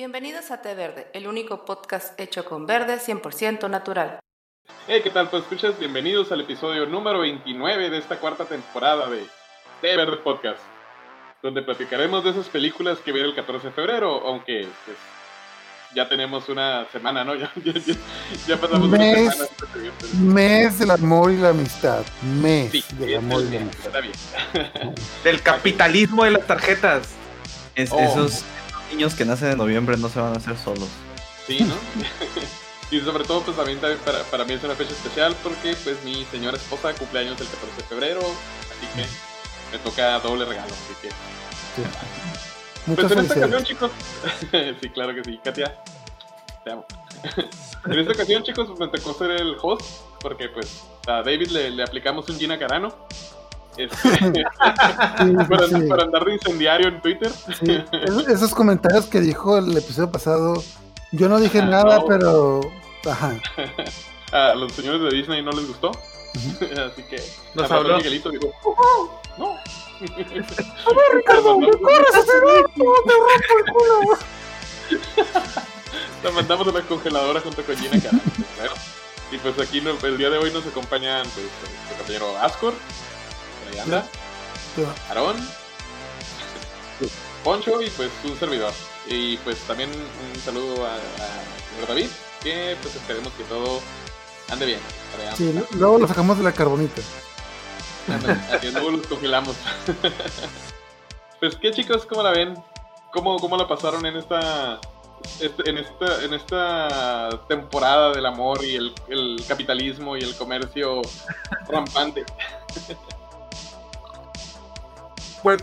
Bienvenidos a Té Verde, el único podcast hecho con verde 100% natural. Hey, ¿qué tal? Pues escuchas, bienvenidos al episodio número 29 de esta cuarta temporada de Té Verde Podcast, donde platicaremos de esas películas que vienen el 14 de febrero, aunque pues, ya tenemos una semana, ¿no? Ya, ya, ya, ya pasamos Mes. una semana. Mes del amor y la amistad. Mes Sí, del amor y la amistad. está bien. Del capitalismo de las tarjetas. Es- Oh. esos niños que nacen en noviembre no se van a hacer solos. Sí, ¿no? y sobre todo, pues también, para, para mí es una fecha especial porque pues mi señora esposa cumple años el 14 de febrero, así que me toca doble regalo, así que... Muchas Pues en esta ocasión, chicos. sí, claro que sí, Katia. Te amo. en esta ocasión, chicos, pues, me tocó ser el host, porque pues a David le, le aplicamos un Gina Carano. Este, para, sí, para andar de incendiario en Twitter. sí. Es- Esos comentarios que dijo el episodio pasado, yo no dije Ah, nada, no. pero. Ajá. A los señores de Disney no les gustó. Así que Nos habló. Miguelito dijo, "Ujú, no. Ricardo, ¿me corres a hacer esto? ¡Te rompo el culo! La mandamos a la congeladora junto con Gina. Bueno, y pues aquí no- el día de hoy nos acompañan pues, nuestro compañero Ascor, anda, Aarón, Poncho y pues un servidor. Y pues también un saludo a, a señor David, que pues esperemos que todo ande bien. Sí, luego lo sacamos de la carbonita. Ándale, así luego los congelamos. pues qué chicos, ¿cómo la ven? ¿Cómo, cómo la pasaron en esta, este- en esta en esta temporada del amor y el, el capitalismo y el comercio rampante? Pues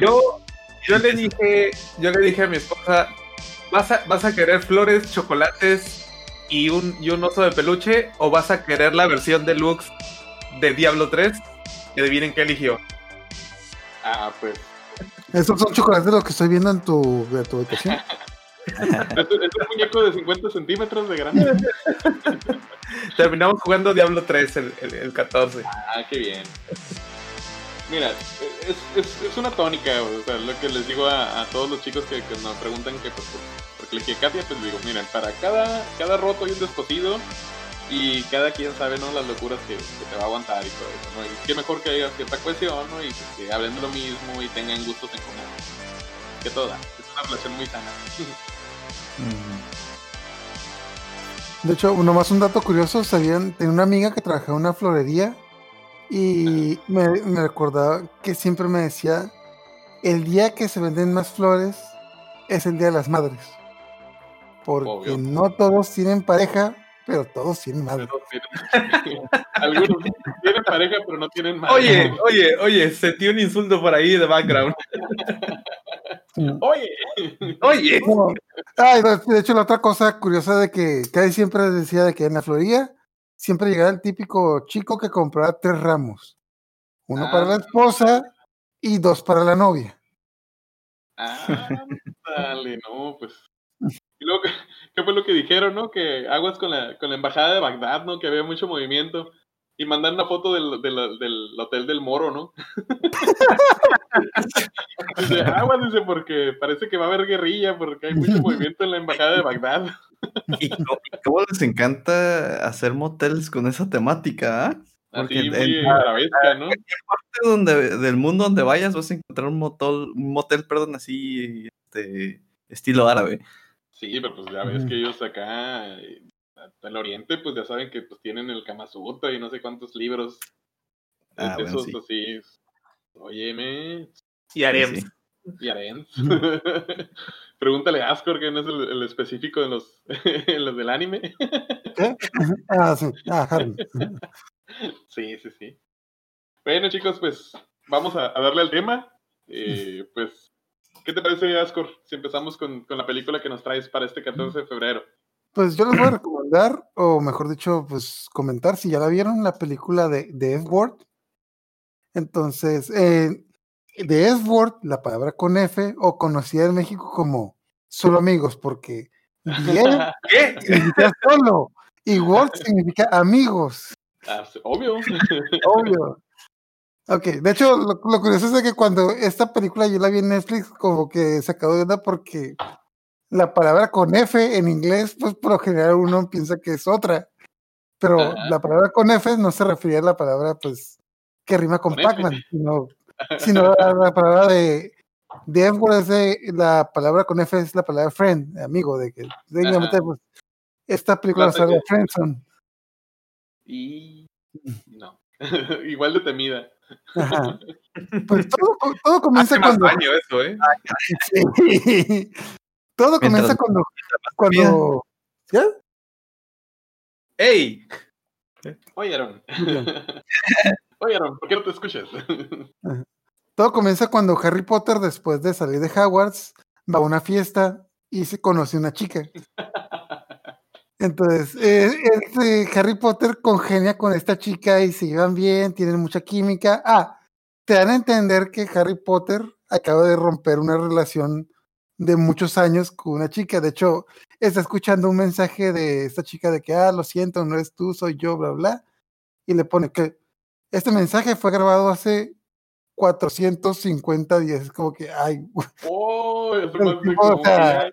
yo, yo le dije, yo le dije a mi esposa, ¿vas a, vas a querer flores, chocolates y un, y un oso de peluche o vas a querer la versión deluxe de Diablo 3? Y adivinen qué eligió. Ah, pues Esos son chocolates de los que estoy viendo en tu, de tu habitación. es, es un muñeco de 50 centímetros de grande. Terminamos jugando Diablo 3 el, el- el 14. Ah, qué bien. Mira, es, es, es una tónica, o sea, lo que les digo a, todos los chicos que, nos preguntan que, pues, por- dije Katia, pues digo, miren, para cada, cada roto hay un descosido y cada quien sabe, ¿no? Las locuras que, que te va a aguantar y todo eso, ¿no? Y qué mejor que haya cierta cohesión, ¿no? Y que hablen de lo mismo y tengan gustos en común. Que todo da. Es una relación muy sana. De hecho, nomás un dato curioso, sabían, tenía una amiga que trabajaba en una florería y me, me recordaba que siempre me decía, el día que se venden más flores es el Día de las Madres. Porque Obvio. no todos tienen pareja, pero todos tienen madre. Tienen- Algunos tienen pareja, pero no tienen madre. Oye, oye, oye, sentí un insulto por ahí de background. Oye. Oye, No. Ay, no, de hecho, la otra cosa curiosa de que casi siempre decía de que en la florería siempre llegaba el típico chico que compraba tres ramos. Uno para la Ah. esposa y dos para la novia. Ah, dale, no, pues. Y luego, ¿qué, qué fue lo que dijeron, no? Que aguas con la, con la embajada de Bagdad, ¿no? Que había mucho movimiento. Y mandan una foto del, del, del hotel del Moro, ¿no? dice, aguas, dice, porque parece que va a haber guerrilla, porque hay mucho movimiento en la embajada de Bagdad. ¿Y cómo, les encanta hacer moteles con esa temática? ¿ah? Porque Así, en- ¿no? Parte donde, del mundo donde vayas vas a encontrar un motel, un motel perdón, así, este, estilo árabe. Sí, pero pues ya ves que ellos acá, eh, hasta el oriente, pues ya saben que pues tienen el Kama Sutra y no sé cuántos libros. Ah, bueno, esos sí. así. Óyeme, y harem. Sí. Y Arens. Pregúntale a Ascor, que no es el, el específico de los, en los del anime. ¿Qué? Ah, sí. Ah, Harry. sí, sí, sí. Bueno, chicos, pues vamos a, a darle al tema. Eh, pues, ¿qué te parece, Ascor? Si empezamos con, con la película que nos traes para este 14 de febrero. Pues yo les voy a recomendar, o mejor dicho, pues comentar si ya la vieron, la película de, de F-Word. Entonces, eh, de F-Word, la palabra con F, o conocida en México como solo amigos, porque bien significa solo, y Word significa amigos, Ah, obvio. obvio. Ok, de hecho, lo, lo curioso es que cuando esta película yo la vi en Netflix, como que se acabó de onda porque la palabra con F en inglés, pues por lo general uno piensa que es otra. Pero la palabra con F no se refería a la palabra, pues, que rima con, Pac-Man, sino, sino la, la, palabra de, de F es de, la palabra con F es la palabra friend, amigo, de que técnicamente, pues, esta película se de Friendson. Y no, igual de temida. Ajá. Pues todo, todo comienza Hace más cuando. daño eso, ¿eh? Sí. Todo comienza cuando. cuando ¿Ya? ¡Ey! Oye, Aaron, ¿por qué no te escuchas? Todo comienza cuando Harry Potter, después de salir de Hogwarts, va a una fiesta y se conoce una chica. Entonces, eh, este Harry Potter congenia con esta chica y se llevan bien, tienen mucha química. Ah, te dan a entender que Harry Potter acaba de romper una relación de muchos años con una chica. De hecho, está escuchando un mensaje de esta chica de que, ah, lo siento, no eres tú, soy yo, bla, bla. Y le pone que este mensaje fue grabado hace 450 días. Es como que, ay, oh, El tipo, o sea,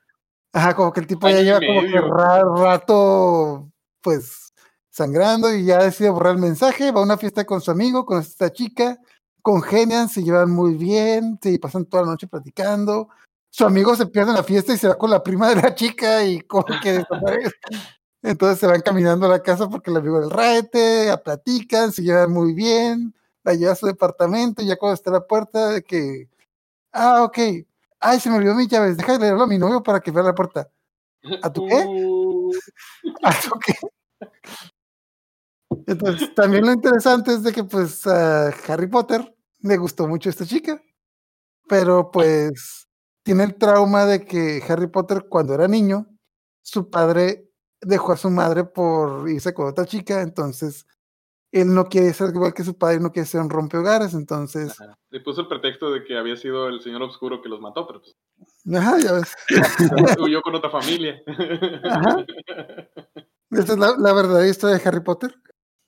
Ajá, como que el tipo ya lleva como que ra- rato, pues, sangrando y ya decide borrar el mensaje, va a una fiesta con su amigo, con esta chica, congenian, se llevan muy bien, se pasan toda la noche platicando. Su amigo se pierde en la fiesta y se va con la prima de la chica y como que desaparece. Entonces se van caminando a la casa porque el amigo del raete, ya platican, se llevan muy bien, la lleva a su departamento y ya cuando está a la puerta de que, ah, ok, ay, se me olvidó mis llaves, déjale leerlo a mi novio para que vea la puerta. ¿A tu qué? ¿A tu qué? Entonces, también lo interesante es de que, pues, a Harry Potter le gustó mucho esta chica, pero pues tiene el trauma de que Harry Potter, cuando era niño, su padre dejó a su madre por irse con otra chica, entonces él no quiere ser igual que su padre, no quiere ser un rompehogares, entonces, ajá. Le puso el pretexto de que había sido el señor oscuro que los mató, pero pues ajá, ya ves. huyó con otra familia. Ajá. Esta es la, la verdadera historia de Harry Potter.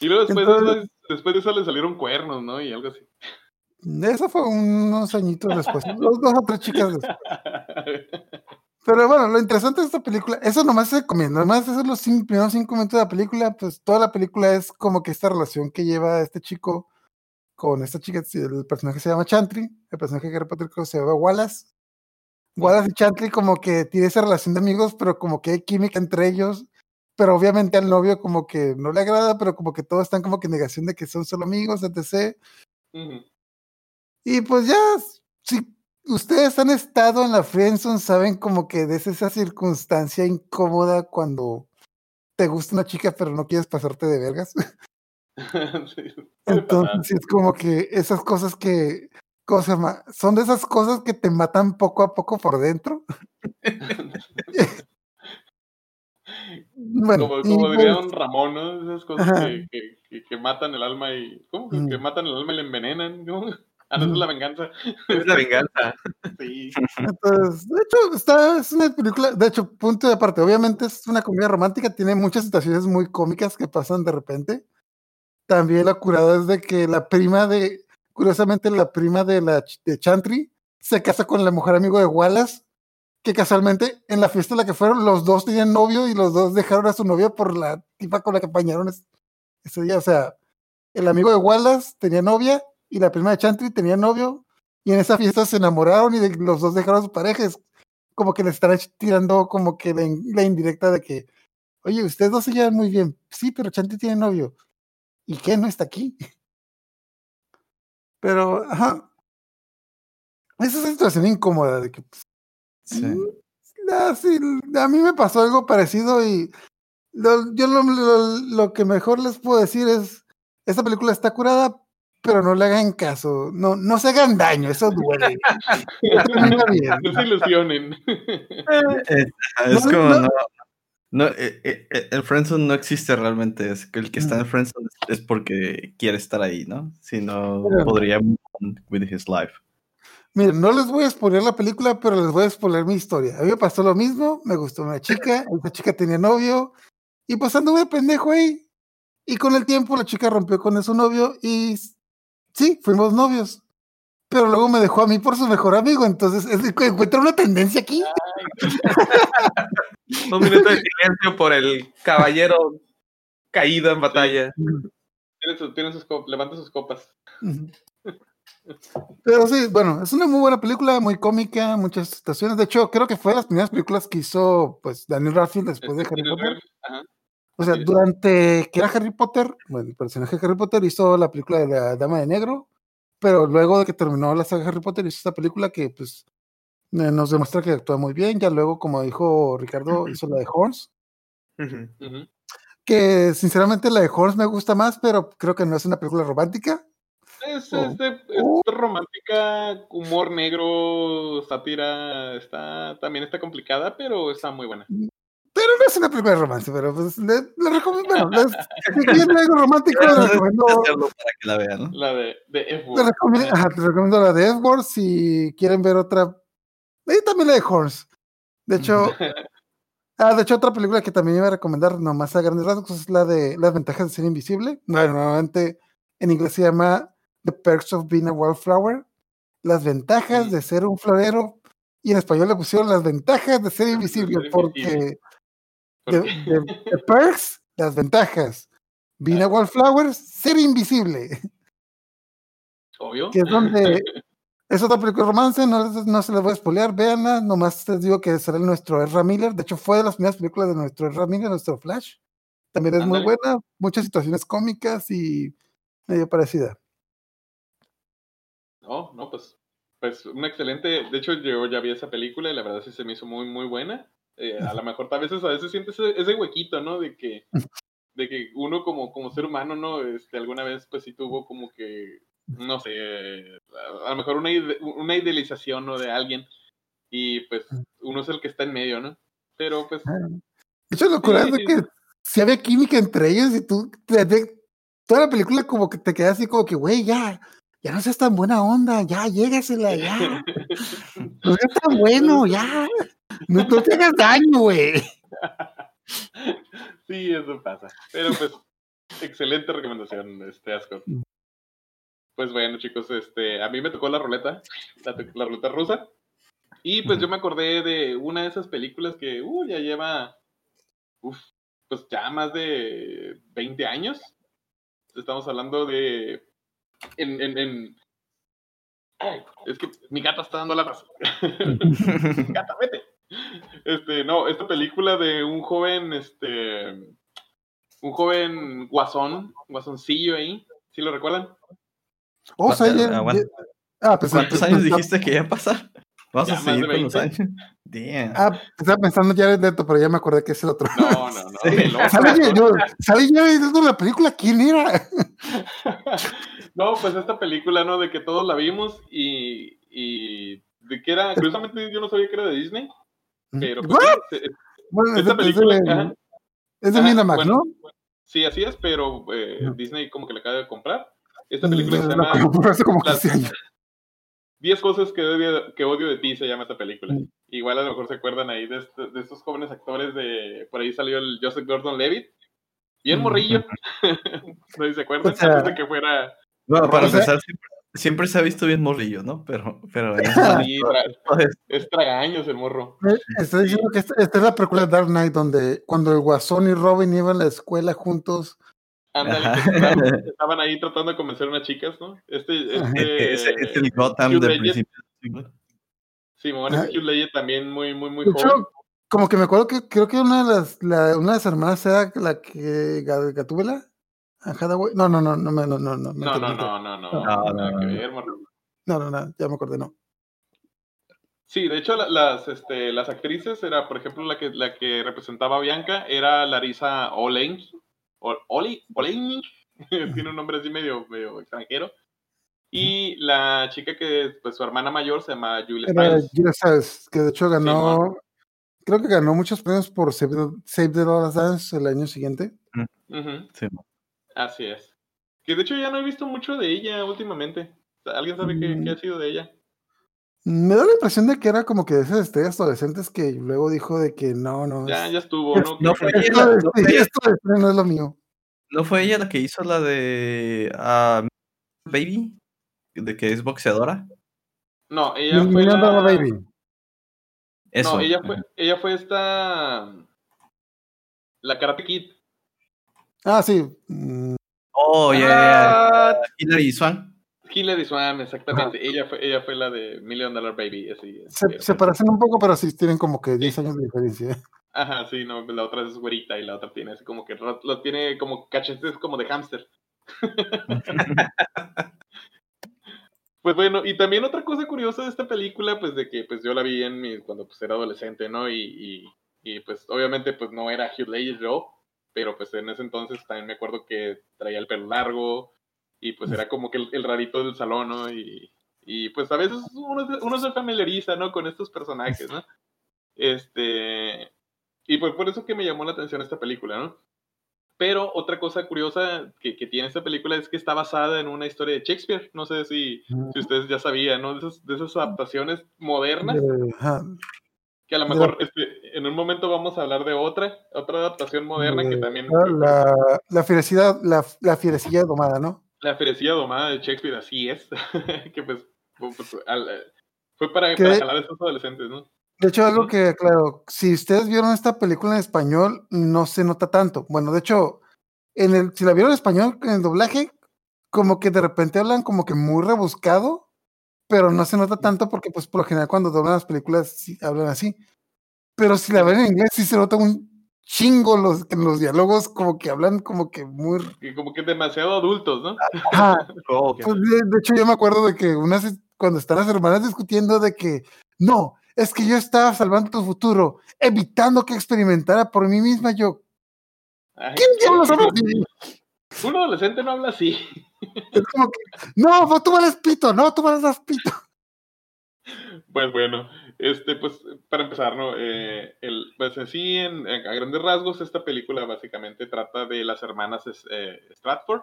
y luego después, de Entonces- después de eso le salieron cuernos, ¿no? Y algo así. Eso fue unos añitos después, dos, dos o tres chicas después. Pero bueno, lo interesante de esta película, eso nomás se comiendo, nomás esos los cinco, primeros cinco minutos de la película, pues toda la película es como que esta relación que lleva este chico con esta chica, el personaje se llama Chantry, el personaje que se llama Wallace. Wallace y Chantry como que tiene esa relación de amigos, pero como que hay química entre ellos, pero obviamente al novio como que no le agrada, pero como que todos están como que en negación de que son solo amigos, etc. Ujú. Y pues ya, si ustedes han estado en la friendzone, saben como que es esa circunstancia incómoda cuando te gusta una chica pero no quieres pasarte de vergas. Sí. Entonces es como que esas cosas que, ¿cómo se llama? Son de esas cosas que te matan poco a poco por dentro. Bueno, como, como diría pues, un Ramón, ¿no? Esas cosas que, que, que, matan el alma y. ¿Cómo? Que, matan el alma y le envenenan. No, esa es Mm. la venganza. Es la venganza. Sí. Entonces, de hecho, está, es una película, de hecho, punto de aparte, obviamente es una comedia romántica, tiene muchas situaciones muy cómicas que pasan de repente. También la curada es de que la prima de, curiosamente, la prima de la de Chantry se casa con la mujer amigo de Wallace, que casualmente en la fiesta en la que fueron, los dos tenían novio y los dos dejaron a su novio por la tipa con la que apañaron es- ese día. O sea, el amigo de Wallace tenía novia y la prima de Chantry tenía novio y en esa fiesta se enamoraron y de- los dos dejaron a sus parejas. Como que le están ech- tirando como que la, in- la indirecta de que, oye, ustedes dos se llevan muy bien. Sí, pero Chantry tiene novio. ¿Y qué? No está aquí. Pero, ajá. Esa es una situación incómoda de que, pues, Sí. ah, sí, a mí me pasó algo parecido y lo, yo lo, lo- lo que mejor les puedo decir es, esta película está curada, pero no le hagan caso, no, no se hagan daño, eso duele. No se ilusionen. Es, es No, como, no. no, no, eh, eh, eh, el friendzone no existe realmente. Es que el que está en Mm. el friendzone es, porque quiere estar ahí, ¿no? Si no, Pero- podría with his life. Miren, no les voy a spoiler la película, pero les voy a spoiler mi historia. A mí me pasó lo mismo, me gustó una chica, esa chica tenía novio, y pues anduve de pendejo ahí. Y con el tiempo la chica rompió con su novio y sí, fuimos novios. pero luego me dejó a mí por su mejor amigo. Entonces, es, encuentra una tendencia aquí. Un minuto de silencio por el caballero caído en batalla. Tiene sus, tiene sus levanta sus copas. Pero sí, bueno, es una muy buena película, muy cómica, muchas situaciones. De hecho, creo que fue de las primeras películas que hizo pues Daniel Radcliffe después de Este, Harry tiene Potter. Ajá. O sea, durante que era Harry Potter, bueno, el personaje de Harry Potter hizo la película de la Dama de Negro, pero luego de que terminó la saga de Harry Potter hizo esta película que pues eh, nos demuestra que actúa muy bien. Ya luego, como dijo Ricardo, hizo la de Horns, que sinceramente la de Horns me gusta más, pero creo que no es una película romántica. Es, Oh. es de- es Oh. romántica, humor negro, sátira, está, también está complicada, pero está muy buena. No es una película de romance, pero pues le, le recomiendo. Bueno, les- si quieren algo romántico, le recomiendo, para que la vean, ¿no? La de, de F le recomiendo, ajá, te recomiendo la de Edward si quieren ver otra. Y también la de Horns. De hecho, ah, de hecho, otra película que también iba a recomendar, nomás a grandes rasgos, es la de Las ventajas de ser invisible. Bueno, nuevamente en inglés se llama The Perks of Being a Wildflower. Las ventajas de ser un florero. Y en español le pusieron las ventajas de ser invisible, porque invisible. De, de- de perks, las ventajas. Being a Wildflower, ser invisible. Obvio. Que es donde es otra película de romance, no, no se les voy a spoilear, véanla, nomás les digo que será nuestro Ezra Miller, de hecho fue de las primeras películas de nuestro Ezra Miller, nuestro Flash, también es muy Ándale. buena, muchas situaciones cómicas y medio parecida. No, no, pues, pues una excelente. De hecho, yo ya vi esa película y la verdad sí se me hizo muy, muy buena. Eh, a lo mejor a veces, a veces sientes ese, ese huequito, ¿no? De que, de que uno como, como ser humano, ¿no? Este, alguna vez, pues sí tuvo como que, no sé, a, a lo mejor una, ide- una idealización, ¿no? De alguien. Y pues uno es el que está en medio, ¿no? Pero pues, De hecho, lo curioso Sí, es que si había química entre ellos y tú, te- te- toda la película como que te quedas así como que, güey, ya, ya no seas tan buena onda, ya, llégasela, ya, no seas tan bueno, ya, no, no te hagas daño, güey. sí, eso pasa. Pero pues, excelente recomendación, este Ascot. Pues bueno, chicos, este, a mí me tocó la ruleta, la, ruleta rusa. Y pues yo me acordé de una de esas películas que, uh, ya lleva, uf, pues ya más de 20 años. Estamos hablando de, en, en, en- Ay, es que mi gata está dando la razón. gata, vete. Este, no, esta película de un joven, este, un joven guasón, guasoncillo ahí, ¿sí lo recuerdan? O sea, ya- ya- ah, pues, ¿Cuántos años dijiste que ya pasar? Vamos Ya a seguir con los 20. años. Damn. Ah, estaba pensando ya en Neto, pero ya me acordé que es el otro. No, no, no. ¿Sale viendo la película? ¿Quién era? no, pues esta película, ¿no? De que todos la vimos y, y de que era, curiosamente yo no sabía que era de Disney, pero pues, sí, se- Bueno, es esta es película, de- ajá, es de ajá, Miramax, bueno, ¿no? Sí, así es, pero eh. Disney como que la acaba de comprar. Esta película se La llama como Las- 15 años. 10 cosas que odio, que odio de ti, se llama esta película. Igual a lo mejor se acuerdan ahí de, este- de estos jóvenes actores de, por ahí salió el Joseph Gordon-Levitt, bien morrillo, no se acuerdan, O sea, antes de que fuera Bueno, para o sea- empezar, siempre, siempre se ha visto bien morrillo, ¿no? Pero, pero Sí, Entonces, es tragaños el morro. Eh, Estoy diciendo que esta, esta es la película de Dark Knight, donde cuando el Guasón y Robin iban a la escuela juntos. Ándale, estaban, estaban ahí tratando de convencer a unas chicas, ¿no? Este, Ajá. este es, es el Gotham Ledger. principio. Simón, Ajá. ese Hugh también muy, muy, muy De joven. hecho, como que me acuerdo que creo que una de las, la- una de las hermanas era la que Ga- Gatúbela. Hathaway. No, no, no, no, no, no, no, no, No, no, no, no, no, No, que no. ver, no, no, no, ya me acordé, no. Sí, de hecho la- las, este, las actrices era, por ejemplo, la que, la que representaba a Bianca era Larisa Olen, o- Oli, Olein, tiene un nombre así medio, medio extranjero. Y la chica que, pues su hermana mayor se llama Julia Era Stiles. Julia Stiles, que de hecho ganó, Simón. creo que ganó muchos premios por Save the, Save the Last Dance el año siguiente. Ujú, Sí. Así es. Que de hecho ya no he visto mucho de ella últimamente. ¿Alguien sabe qué, Mm. qué ha sido de ella? Me da la impresión de que era como que de esas estrellas adolescentes que luego dijo de que no, no. Ya, es- ya estuvo, ¿no? No fue ella. esto, no fue ella. esto no es lo mío. ¿No fue ella la que hizo la de ah, Baby? De que es boxeadora. No, ella fue la... Baby. Eso. No, ella fue, ella fue esta... La Karate Kid. Ah, sí. Mm, Oh, ya, ya, ya. Ah, Hilary Swan. Hilary Swan, exactamente. Ella fue, ella fue la de Million Dollar Baby. así, Se, este, se parecen un poco, pero sí tienen como que 10 años de diferencia. Ajá, sí, no, la otra es güerita y la otra tiene así como que lo tiene como cachetes como de hámster. Pues bueno, y también otra cosa curiosa de esta película, pues de que pues yo la vi en mi, cuando pues era adolescente, ¿no? Y, y, y, pues obviamente pues no era Hugh Ledger pero pues en ese entonces también me acuerdo que traía el pelo largo y pues era como que el, el rarito del salón, ¿no? Y, y pues a veces uno, se- uno se familiariza, ¿no? Con estos personajes, ¿no? Este, y pues por eso que me llamó la atención esta película, ¿no? Pero otra cosa curiosa que, que tiene esta película es que está basada en una historia de Shakespeare. No sé si, si ustedes ya sabían, ¿no? De esas, de esas adaptaciones modernas, que a lo mejor este, en un momento vamos a hablar de otra, otra adaptación moderna que de- también... ah, la, la fierecida, la, la fierecilla domada, ¿no? La ferecilla domada de Shakespeare, así es. que pues, fue, pues, al- fue para, para jalar a estos adolescentes, ¿no? De hecho, algo que, claro, si ustedes vieron esta película en español, no se nota tanto. Bueno, de hecho, en el, si la vieron en español, en el doblaje, como que de repente hablan como que muy rebuscado, pero no se nota tanto porque, pues, por lo general, cuando doblan las películas, sí hablan así. Pero si la ven en inglés, sí se nota un chingo los, que los diálogos, como que hablan como que muy. Y como que demasiado adultos, ¿no? Ajá. Oh, Pues, de, de hecho, yo me acuerdo de que unas, cuando están las hermanas discutiendo de que no, es que yo estaba salvando tu futuro, evitando que experimentara por mí misma. Yo, Ay, ¿quién diablos uno- habla así? Un adolescente no habla así. Es como que, no, tú vales pito, no, tú vales pito. Pues bueno, este, pues para empezar, ¿no? Eh, el, pues así, en, en- a grandes rasgos, esta película básicamente trata de las hermanas eh, Stratford,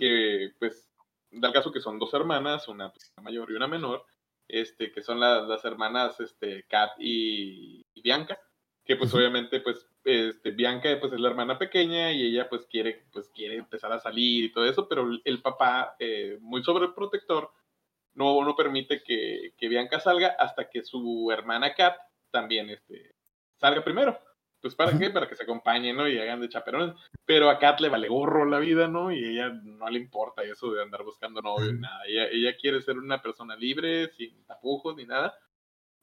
que pues da el caso que son dos hermanas, una, mayor y una menor, este, que son la- las hermanas este, Kat y, y Bianca, que pues obviamente pues este, Bianca pues es la hermana pequeña y ella pues quiere, pues quiere empezar a salir y todo eso, pero el, el papá, eh, muy sobreprotector, no, no permite que, que Bianca salga hasta que su hermana Kat también este, salga primero. Pues para qué? Para que se acompañen, ¿no? Y hagan de chaperones. Pero a Kat le vale gorro la vida, ¿no? Y ella no le importa eso de andar buscando novio ni nada. Ella, ella quiere ser una persona libre, sin tapujos ni nada.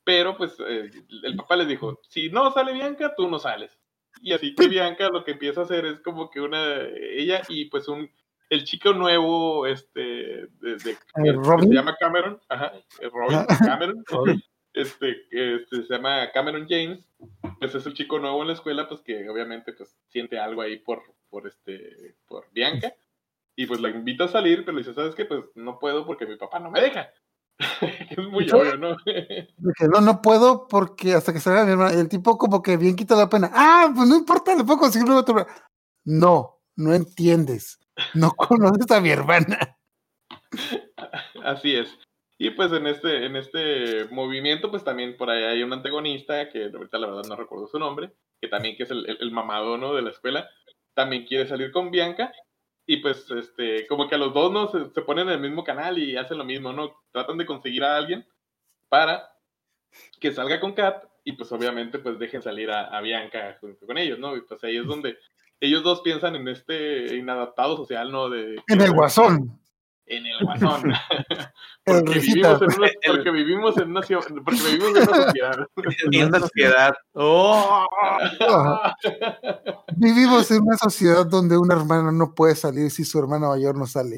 Pero pues eh, el papá les dijo, si no sale Bianca, tú no sales. Y así que Bianca lo que empieza a hacer es como que una, ella y pues un, el chico nuevo, este, de, Robin. se llama Cameron, ajá, Robin. Cameron, este, este, se llama Cameron James, pues es el chico nuevo en la escuela, pues que obviamente pues siente algo ahí por, por este, por Bianca, y pues la invita a salir, pero le dice, ¿sabes qué? Pues no puedo porque mi papá no me deja. es muy obvio, ¿no? No, no puedo porque hasta que salga mi hermana. El tipo como que bien quita la pena. Ah, pues no importa, le puedo conseguir otro. No, no entiendes. No conoces a mi hermana. Así es. Y pues en este, en este movimiento, pues también por ahí hay un antagonista, que ahorita la verdad no recuerdo su nombre, que también que es el, el, el mamado, ¿no? De la escuela, también quiere salir con Bianca, y pues este, como que a los dos, ¿no? Se, se ponen en el mismo canal y hacen lo mismo, ¿no? Tratan de conseguir a alguien para que salga con Kat, y pues obviamente pues dejen salir a, a Bianca junto con ellos, ¿no? Y pues ahí es donde ellos dos piensan en este inadaptado social, ¿no? De, En el guasón. en el guasón. Porque, vivimos en una, porque vivimos en una ciudad- porque vivimos en una sociedad. En una sociedad. Oh. Vivimos en una sociedad donde una hermana no puede salir si su hermana mayor no sale.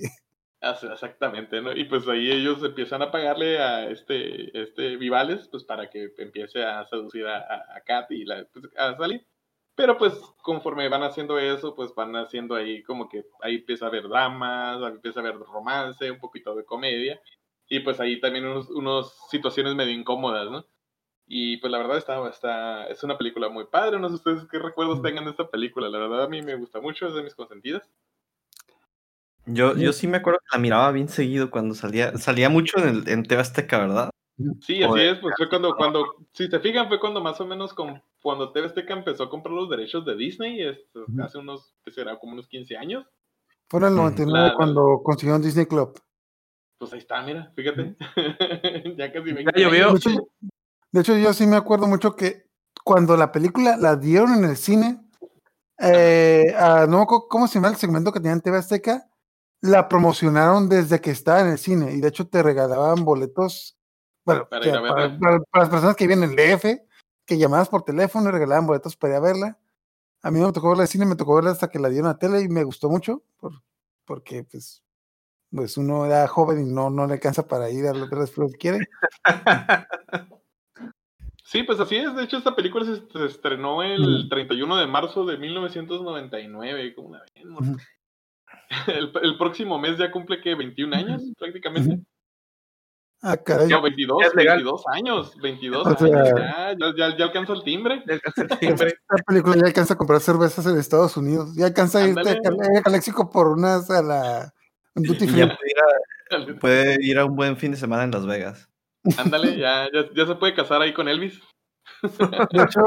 Así- Exactamente, ¿no? Y pues ahí ellos empiezan a pagarle a este, este Vivales, pues para que empiece a seducir a, a, a Kat y la, pues, a salir. Pero pues conforme van haciendo eso, pues van haciendo ahí como que ahí empieza a haber dramas, ahí empieza a haber romance, un poquito de comedia. Y pues ahí también unos, unos situaciones medio incómodas, ¿no? Y pues la verdad está, está, es una película muy padre. No sé ustedes qué recuerdos tengan de esta película. La verdad a mí me gusta mucho, es de mis consentidas. Yo, yo sí me acuerdo que la miraba bien seguido cuando salía. Salía mucho en, el, en TV Azteca, ¿verdad? Sí, así es, pues fue cuando, cuando, si se fijan, fue cuando más o menos con, cuando TV Azteca empezó a comprar los derechos de Disney, esto, hace unos, ¿qué será? Como unos 15 años. Fue en el Mm, 99 la- la- cuando consiguieron Disney Club. pues ahí está, mira, fíjate. ya casi 20 Ya llovió. De hecho, de hecho, yo sí me acuerdo mucho que cuando la película la dieron en el cine, eh, a- no me cómo se llama el segmento que tenía en TV Azteca, la promocionaron desde que estaba en el cine y de hecho te regalaban boletos, bueno, Para que para, verla. para- para las personas que vienen en el DF, que llamabas por teléfono y regalaban boletos para ir a verla. A mí no me tocó verla el cine, me tocó verla hasta que la dieron a tele y me gustó mucho, por- porque pues, pues uno era joven y no, no le alcanza para ir a verla si quiere. Sí, pues así es. De hecho, esta película se, se estrenó el 31 de marzo de 1999. Como la ven, el, el próximo mes ya cumple que 21 años, prácticamente. Ah, caray. No, 22, Ya es legal. 22 años. 22 O sea- años. Ya, ya, ya, ya alcanza el timbre. Ya alcanza el timbre. Esta película ya alcanza a comprar cervezas en Estados Unidos. Ya alcanza a irte a Cal- a Calexico por unas a la duty free. ya puede ir, a, puede ir a un buen fin de semana en Las Vegas. Ándale, ya, ya, ya se puede casar ahí con Elvis. De hecho,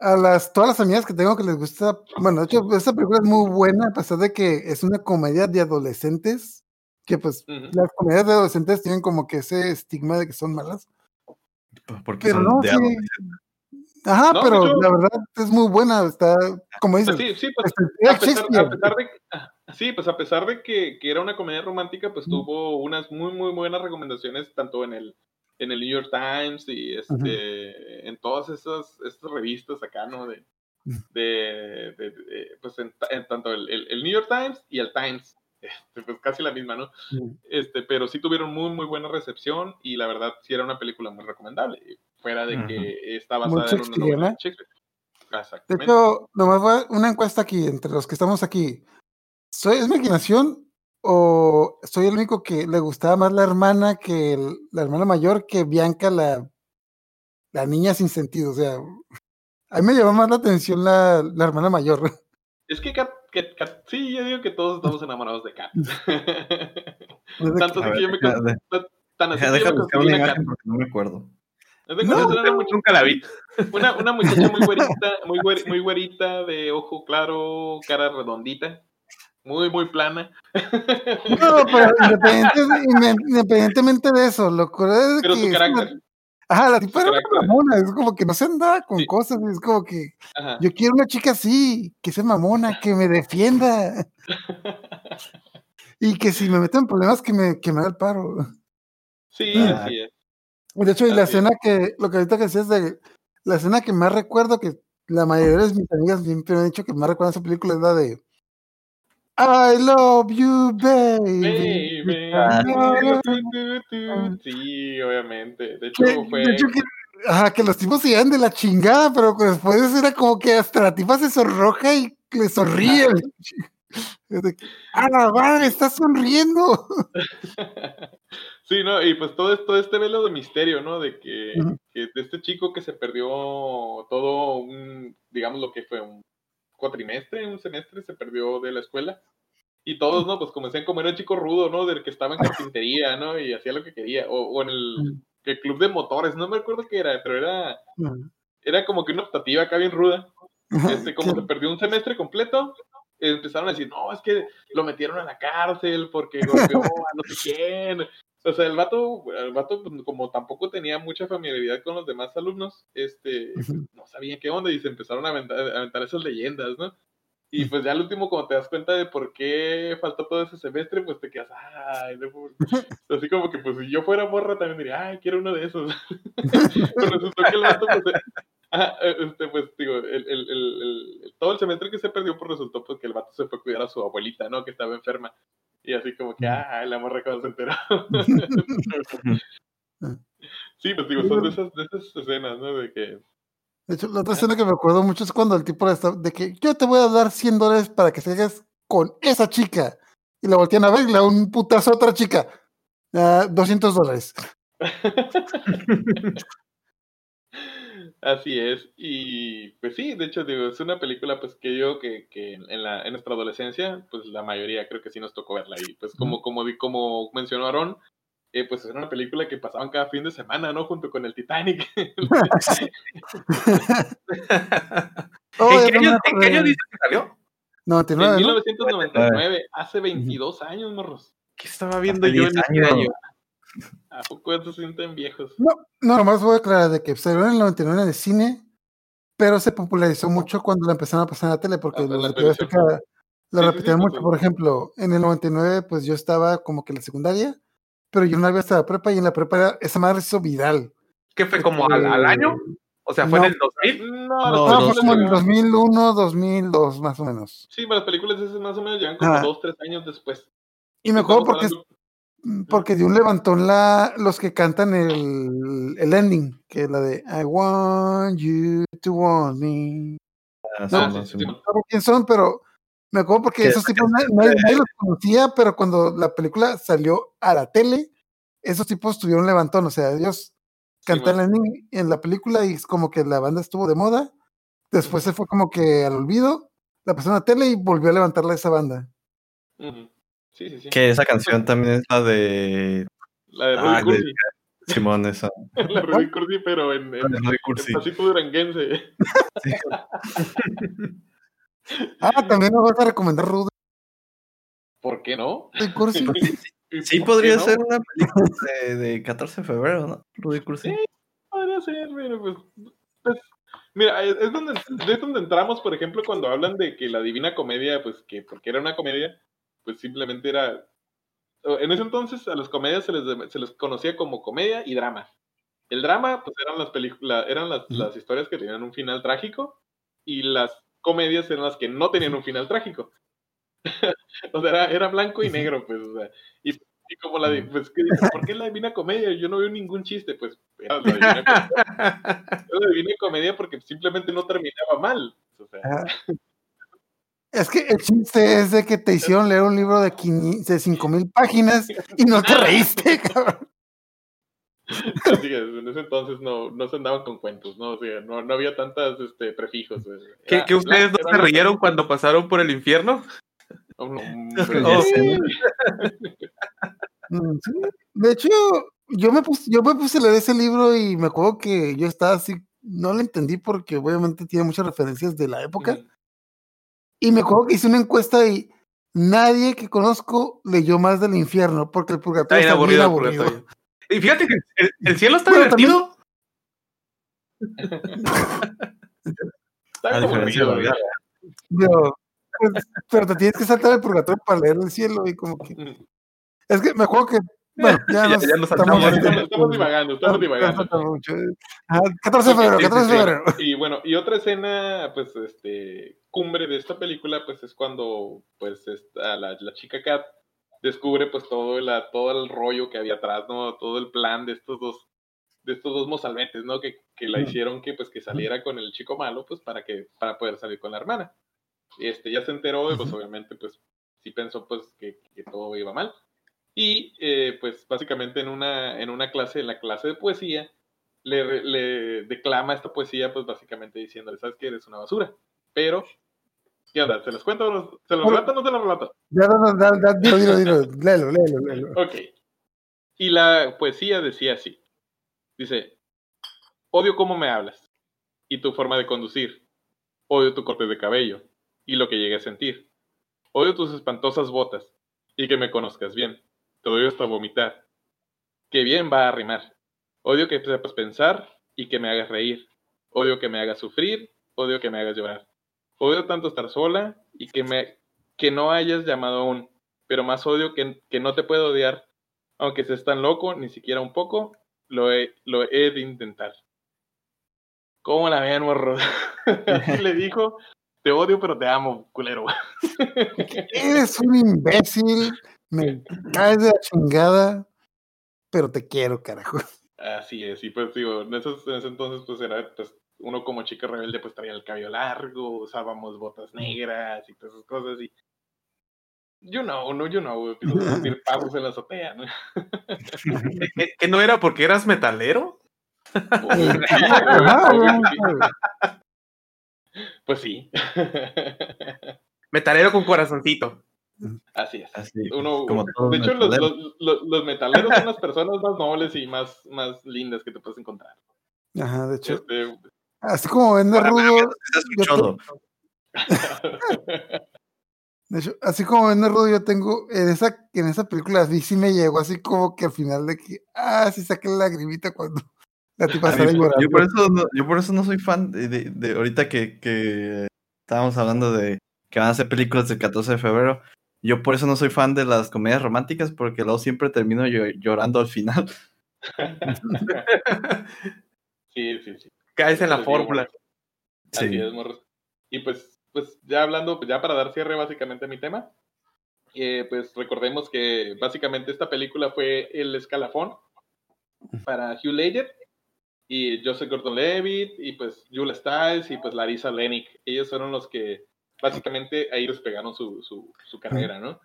a las todas las amigas que tengo que les gusta, bueno, de hecho, esta película es muy buena, a pesar de que es una comedia de adolescentes, que pues las comedias de adolescentes tienen como que ese estigma de que son malas. Porque Pero son no, de sí. Ajá, No, pero la verdad es muy buena, está, como dices, Pues sí, sí, pues, era a pesar, Shakespeare. a pesar de que, ah, sí, pues a pesar de que, que era una comedia romántica, pues tuvo unas muy muy buenas recomendaciones tanto en el en el New York Times y este en todas esas estas revistas acá, ¿no? De, de, de- de- pues en, ta- en tanto el, el- el New York Times y el Times, este, pues casi la misma, ¿no? Este, pero sí tuvieron muy muy buena recepción y la verdad sí era una película muy recomendable, fuera de que está Muy basada en una novela de. Shakespeare. Hecho, nomás voy una encuesta aquí, entre los que estamos aquí. ¿Soy, ¿Es mi imaginación o soy el único que le gustaba más la hermana que el- la hermana mayor que Bianca, la, la niña sin sentido? O sea, a mí me llamó más la atención la, la hermana mayor. Es que Kat, Kat- Kat- sí, yo digo que todos estamos enamorados de Kat. Tanto así que yo me tan así que yo me buscar conseguí una una Kat. imagen porque no me acuerdo. Haz de No, una, much- Nunca la vi. una, una muchacha muy güerita, muy, güer- muy güerita, de ojo claro, cara redondita, muy, muy plana. No, pero independiente- inde- independientemente de eso, lo que es Pero que su es carácter. Ajá, la tipa era una mamona, es como que no se andaba con Sí. cosas, es como que Ajá. yo quiero una chica así, que sea mamona, que me defienda. Y que si me meto en problemas, que me, que me haga el paro. Sí, Ah. así es. De hecho, y la escena que, lo que ahorita que decías de, la escena que más recuerdo, que la mayoría de mis amigas siempre me han dicho que más recuerdo esa película, es la de I love you, baby. Baby. Ah. Sí, obviamente. De hecho, Que- fue. de hecho, que, ajá, que los tipos se iban de la chingada, pero después era como que hasta la tipa se sonroja y le sonríe. ¡Ah, la madre, está sonriendo! Sí, ¿no? Y pues todo, todo este velo de misterio, ¿no? De que, que de este chico que se perdió todo un, digamos lo que fue un cuatrimestre, un semestre, se perdió de la escuela. Y todos, ¿no? Pues decían, como era un chico rudo, ¿no? Del que estaba en carpintería, ¿no? Y hacía lo que quería. O, o en el, el club de motores, no me acuerdo qué era, pero era, era como que una optativa acá bien ruda. Este, como se perdió un semestre completo, empezaron a decir, no, es que lo metieron a la cárcel porque golpeó a no sé quién. O sea, el vato, el vato pues, como tampoco tenía mucha familiaridad con los demás alumnos, este, no sabían qué onda y se empezaron a aventar, a aventar esas leyendas, ¿no? Y pues ya al último, cuando te das cuenta de por qué faltó todo ese semestre, pues te quedas, ay, no, pues", así como que pues si yo fuera morra también diría, ay, quiero uno de esos. Pero resultó que el vato, pues, Ajá, eh, este, pues digo, el, el, el, el- todo el semestre que se perdió, pues resultó pues, que el vato se fue a cuidar a su abuelita, ¿no? Que estaba enferma. Y así como que, ah, la morra cuando se enteró. sí, pues digo, son de esas, de esas escenas, ¿no? De que, De hecho, la otra escena que me acuerdo mucho es cuando el tipo le está, de que yo te voy a dar 100 dólares para que salgas con esa chica. Y la voltean a ver y le da un putazo a otra chica. Ah, 200 dólares. Así es, y pues sí, de hecho, digo, es una película pues que yo que, que en, la, en nuestra adolescencia, pues la mayoría creo que sí nos tocó verla y pues como, como, di- como mencionó Aaron, eh, pues era una película que pasaban cada fin de semana, ¿no? Junto con el Titanic. Oh, ¿En qué no año, en qué año dice que salió? 99, en ¿no? 1999, hace 22 años, morros. ¿Qué estaba viendo yo en 10 este año? ¿A poco ya se sienten viejos? No, no, nomás voy a aclarar de que salió en el 99 en el cine, pero se popularizó mucho cuando la empezaron a pasar en la tele, porque Ah, la. Azteca la Sí, sí, repetían sí, mucho. Por ejemplo, en el 99, pues yo estaba como que en la secundaria, pero yo no había hasta la prepa y en la prepa era- esa madre se hizo viral. ¿Qué fue como al, al año? O sea, ¿fue No. en el 2000? No, No, No, fue como en el llegaron- 2001, 2002, más o menos. Sí, pero las películas esas más o menos llegan como Ah. dos, tres años después. Y me acuerdo porque, hablando- porque de un levantón la, los que cantan el, el ending, que es la de I want you to want me. Ah, No, sí, sí, sí. No sé quién son, pero me acuerdo porque Que esos tipos nadie, los conocía, pero cuando la película salió a la tele, esos tipos tuvieron un levantón, o sea, ellos cantan man. en, en la película y es como que la banda estuvo de moda, después se fue como que al olvido, la pasó en la tele y volvió a levantarla esa banda. Ujú. Sí, sí, sí. Que esa canción también es la de La de Ah, Rudy de- Cursi. Simón, esa. La de Rudy Cursi, pero en, en, La de Rudy en Cursi. pasito duranguense. Ah, también nos vas a recomendar Rudy ¿Por qué no? Cursi. ¿Y Sí, podría no? ser una película de, de 14 de febrero, ¿no? Rudy Cursi. Sí. Podría ser, pero pues, pues, mira, es es donde, es donde entramos, por ejemplo, cuando hablan de que la Divina Comedia, pues que porque era una comedia, pues simplemente era... En ese entonces a las comedias se les, se les conocía como comedia y drama. El drama, pues eran las películas, eran las, las historias que tenían un final trágico y las comedias eran las que no tenían un final trágico. o sea, era, era blanco y negro, pues, o sea, y, y como la, di- pues, ¿qué? ¿por qué la Divina Comedia? Yo no veo ningún chiste, pues, era la Divina Comedia. Era la Divina Comedia porque simplemente no terminaba mal. O sea. Es que el chiste es de que te hicieron leer un libro de, 500 de 5000 páginas y no te reíste, cabrón. así que en ese entonces no, no se andaban con cuentos, ¿no? O sea, no, no había tantas este, prefijos. pues. ¿Que, que ustedes no se rieron cuando pasaron por el infierno? Oh, no, sé. Mm, sí. De hecho, yo me, puse, yo me puse a leer ese libro y me acuerdo que yo estaba así, no lo entendí porque obviamente tiene muchas referencias de la época. Y me acuerdo que hice una encuesta y nadie que conozco leyó más del infierno porque el purgatorio bien está bien aburrido. purgatorio. Y fíjate que el, el cielo está Bueno, también- divertido. Está bien aburrido, vida. Pero, pues, pero te tienes que saltar el purgatorio para leer el cielo y como que... Es que me acuerdo que... Bueno, ya, Ya- nos, ya nos estamos. Estamos, estamos divagando, estamos divagando. Estamos mucho. Ah, 14 de febrero, Sí, sí, 14 de febrero. Y bueno, y otra escena, pues, este, cumbre de esta película, pues, es cuando, pues, esta, la, la chica Kat descubre, pues, todo, la, todo el rollo que había atrás, ¿no? Todo el plan de estos dos, de estos dos mozalbetes, ¿no? Que, que la hicieron que, pues, que saliera con el chico malo, pues, para que, para poder salir con la hermana. Este, ya se enteró, y, pues, obviamente, pues, sí pensó, pues, que, que todo iba mal. Y, eh, pues, básicamente en una, en una clase, en la clase de poesía, le, declama esta poesía, pues básicamente diciéndole, sabes que eres una basura. Pero, ¿qué onda? ¿Se los cuento? ¿Se los relato o no se los relato? Ya, no, no, dilo, dilo, dilo, léelo, léelo, léelo. Ok. Y la poesía decía así. Dice, odio cómo me hablas y tu forma de conducir. Odio tu corte de cabello y lo que llegué a sentir. Odio tus espantosas botas y que me conozcas bien. Te odio hasta vomitar. Que bien va a rimar. Odio que sepas pensar y que me hagas reír. Odio que me hagas sufrir. Odio que me hagas llorar. Odio tanto estar sola y que, me, que no hayas llamado aún. Pero más odio que, que no te puedo odiar. Aunque seas tan loco, ni siquiera un poco, lo he, lo he de intentar. ¿Cómo la ven, morro? Le dijo, te odio, pero te amo, culero. Eres un imbécil, me caes de la chingada, pero te quiero, carajo. Así es, y pues digo, en, esos, en ese entonces pues era, pues uno como chica rebelde pues traía el cabello largo, usábamos botas negras y todas esas cosas y... You know, no, you know, empiezas a sentir pavos en la azotea, ¿no? ¿Que, que- no era porque eras metalero? Ajá, obviamente. Pues sí. Metalero con corazoncito. Así es. Así, Uno, como todo de hecho, los, los, los- los metaleros son las personas más nobles y más, más lindas que te puedes encontrar. Ajá, de hecho, Este, así como vende rudo, Estás yo escuchando. De hecho, así como en Rudo, yo tengo en esa, en esa película, así sí me llegó así como que al final de que, ah, sí saqué la lagrimita cuando la tipa A mí, sale llorando. yo, por eso no, yo por eso no soy fan de, de- de ahorita que, que estábamos hablando de que van a hacer películas del 14 de febrero. Yo por eso no soy fan de las comedias románticas porque luego siempre termino llo- llorando al final. sí, sí, sí. Caes en la Sí, fórmula. morros. Así Sí. es, morros. Y pues, pues ya hablando, pues ya para dar cierre básicamente a mi tema, eh, pues recordemos que básicamente esta película fue el escalafón para Hugh Ledger y Joseph Gordon-Levitt y pues Julia Stiles y pues Larissa Lennick. Ellos fueron los que básicamente ahí despegaron su, su, su carrera, ¿no?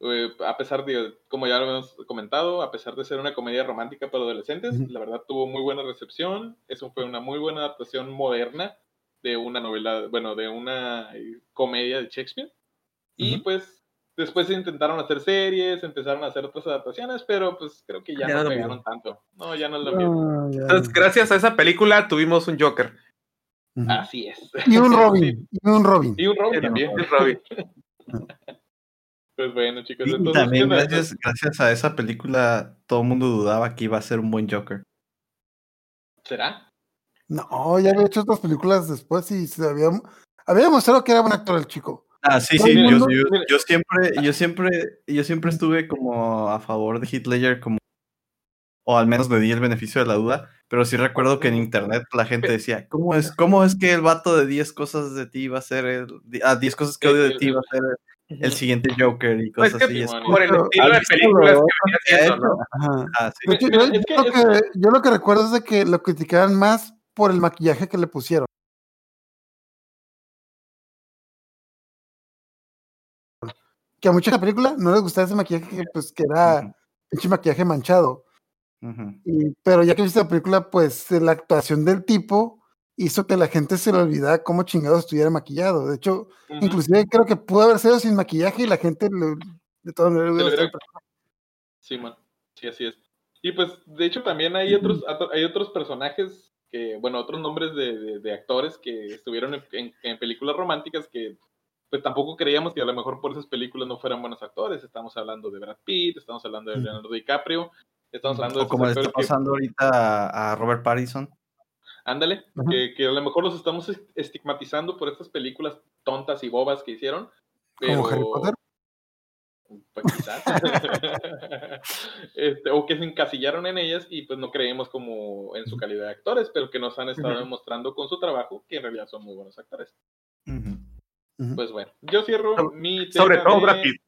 Eh, a pesar de, como ya lo hemos comentado, a pesar de ser una comedia romántica para adolescentes, la verdad tuvo muy buena recepción. Eso fue una muy buena adaptación moderna de una novela, bueno, de una eh, comedia de Shakespeare. Y pues después se intentaron hacer series, empezaron a hacer otras adaptaciones, pero pues creo que ya, Ya no pegaron tanto. No, ya no lo. Entonces, gracias a esa película tuvimos un Joker. Así es. Y un. Robin, y un Robin. Y un Robin también. el Robin. Pues bueno, chicos. Y entonces, ¿qué también gracias, gracias a esa película todo el mundo dudaba que iba a ser un buen Joker. ¿Será? No, ya había hecho otras películas después y se había, había demostrado que era buen actor el chico. Ah, sí, sí, yo, yo siempre, yo siempre, yo siempre estuve como a favor de Heath Ledger como o al menos le di el beneficio de la duda, pero sí recuerdo que en internet la gente decía, ¿cómo es, cómo es que el vato de 10 cosas de ti va a ser el, ah, 10 cosas que odio de ti va a ser el, el siguiente Joker y Pues cosas así? Es por el estilo ah, sí. Yo, lo que, yo lo que recuerdo es de que lo criticaban más por el maquillaje que le pusieron. Que a mucha película no les gustaba ese maquillaje que, pues, que era pinche maquillaje manchado. Y- pero ya que viste la película, pues la actuación del tipo hizo que la gente se le olvidara cómo chingados estuviera maquillado. De hecho, inclusive creo que pudo haber sido sin maquillaje y la gente le- de todas maneras. Sí, man. Sí, así es. Y pues, de hecho, también hay otros, hay otros personajes que, bueno, otros nombres de, de- de actores que estuvieron en, en- en películas románticas que pues tampoco creíamos que a lo mejor por esas películas no fueran buenos actores. Estamos hablando de Brad Pitt, estamos hablando de. Leonardo DiCaprio, estamos hablando de O como le está que- pasando ahorita a, Robert Pattinson. Ándale, que, que a lo mejor los estamos est- estigmatizando por estas películas tontas y bobas que hicieron. Como Harry pero- Potter. Pues quizás. Este, o que se encasillaron en ellas y pues no creemos como en su calidad de actores, pero que nos han estado Ujú. demostrando con su trabajo que en realidad son muy buenos actores. Pues bueno, yo cierro Sobre- mi Sobre todo de- Brad Pitt.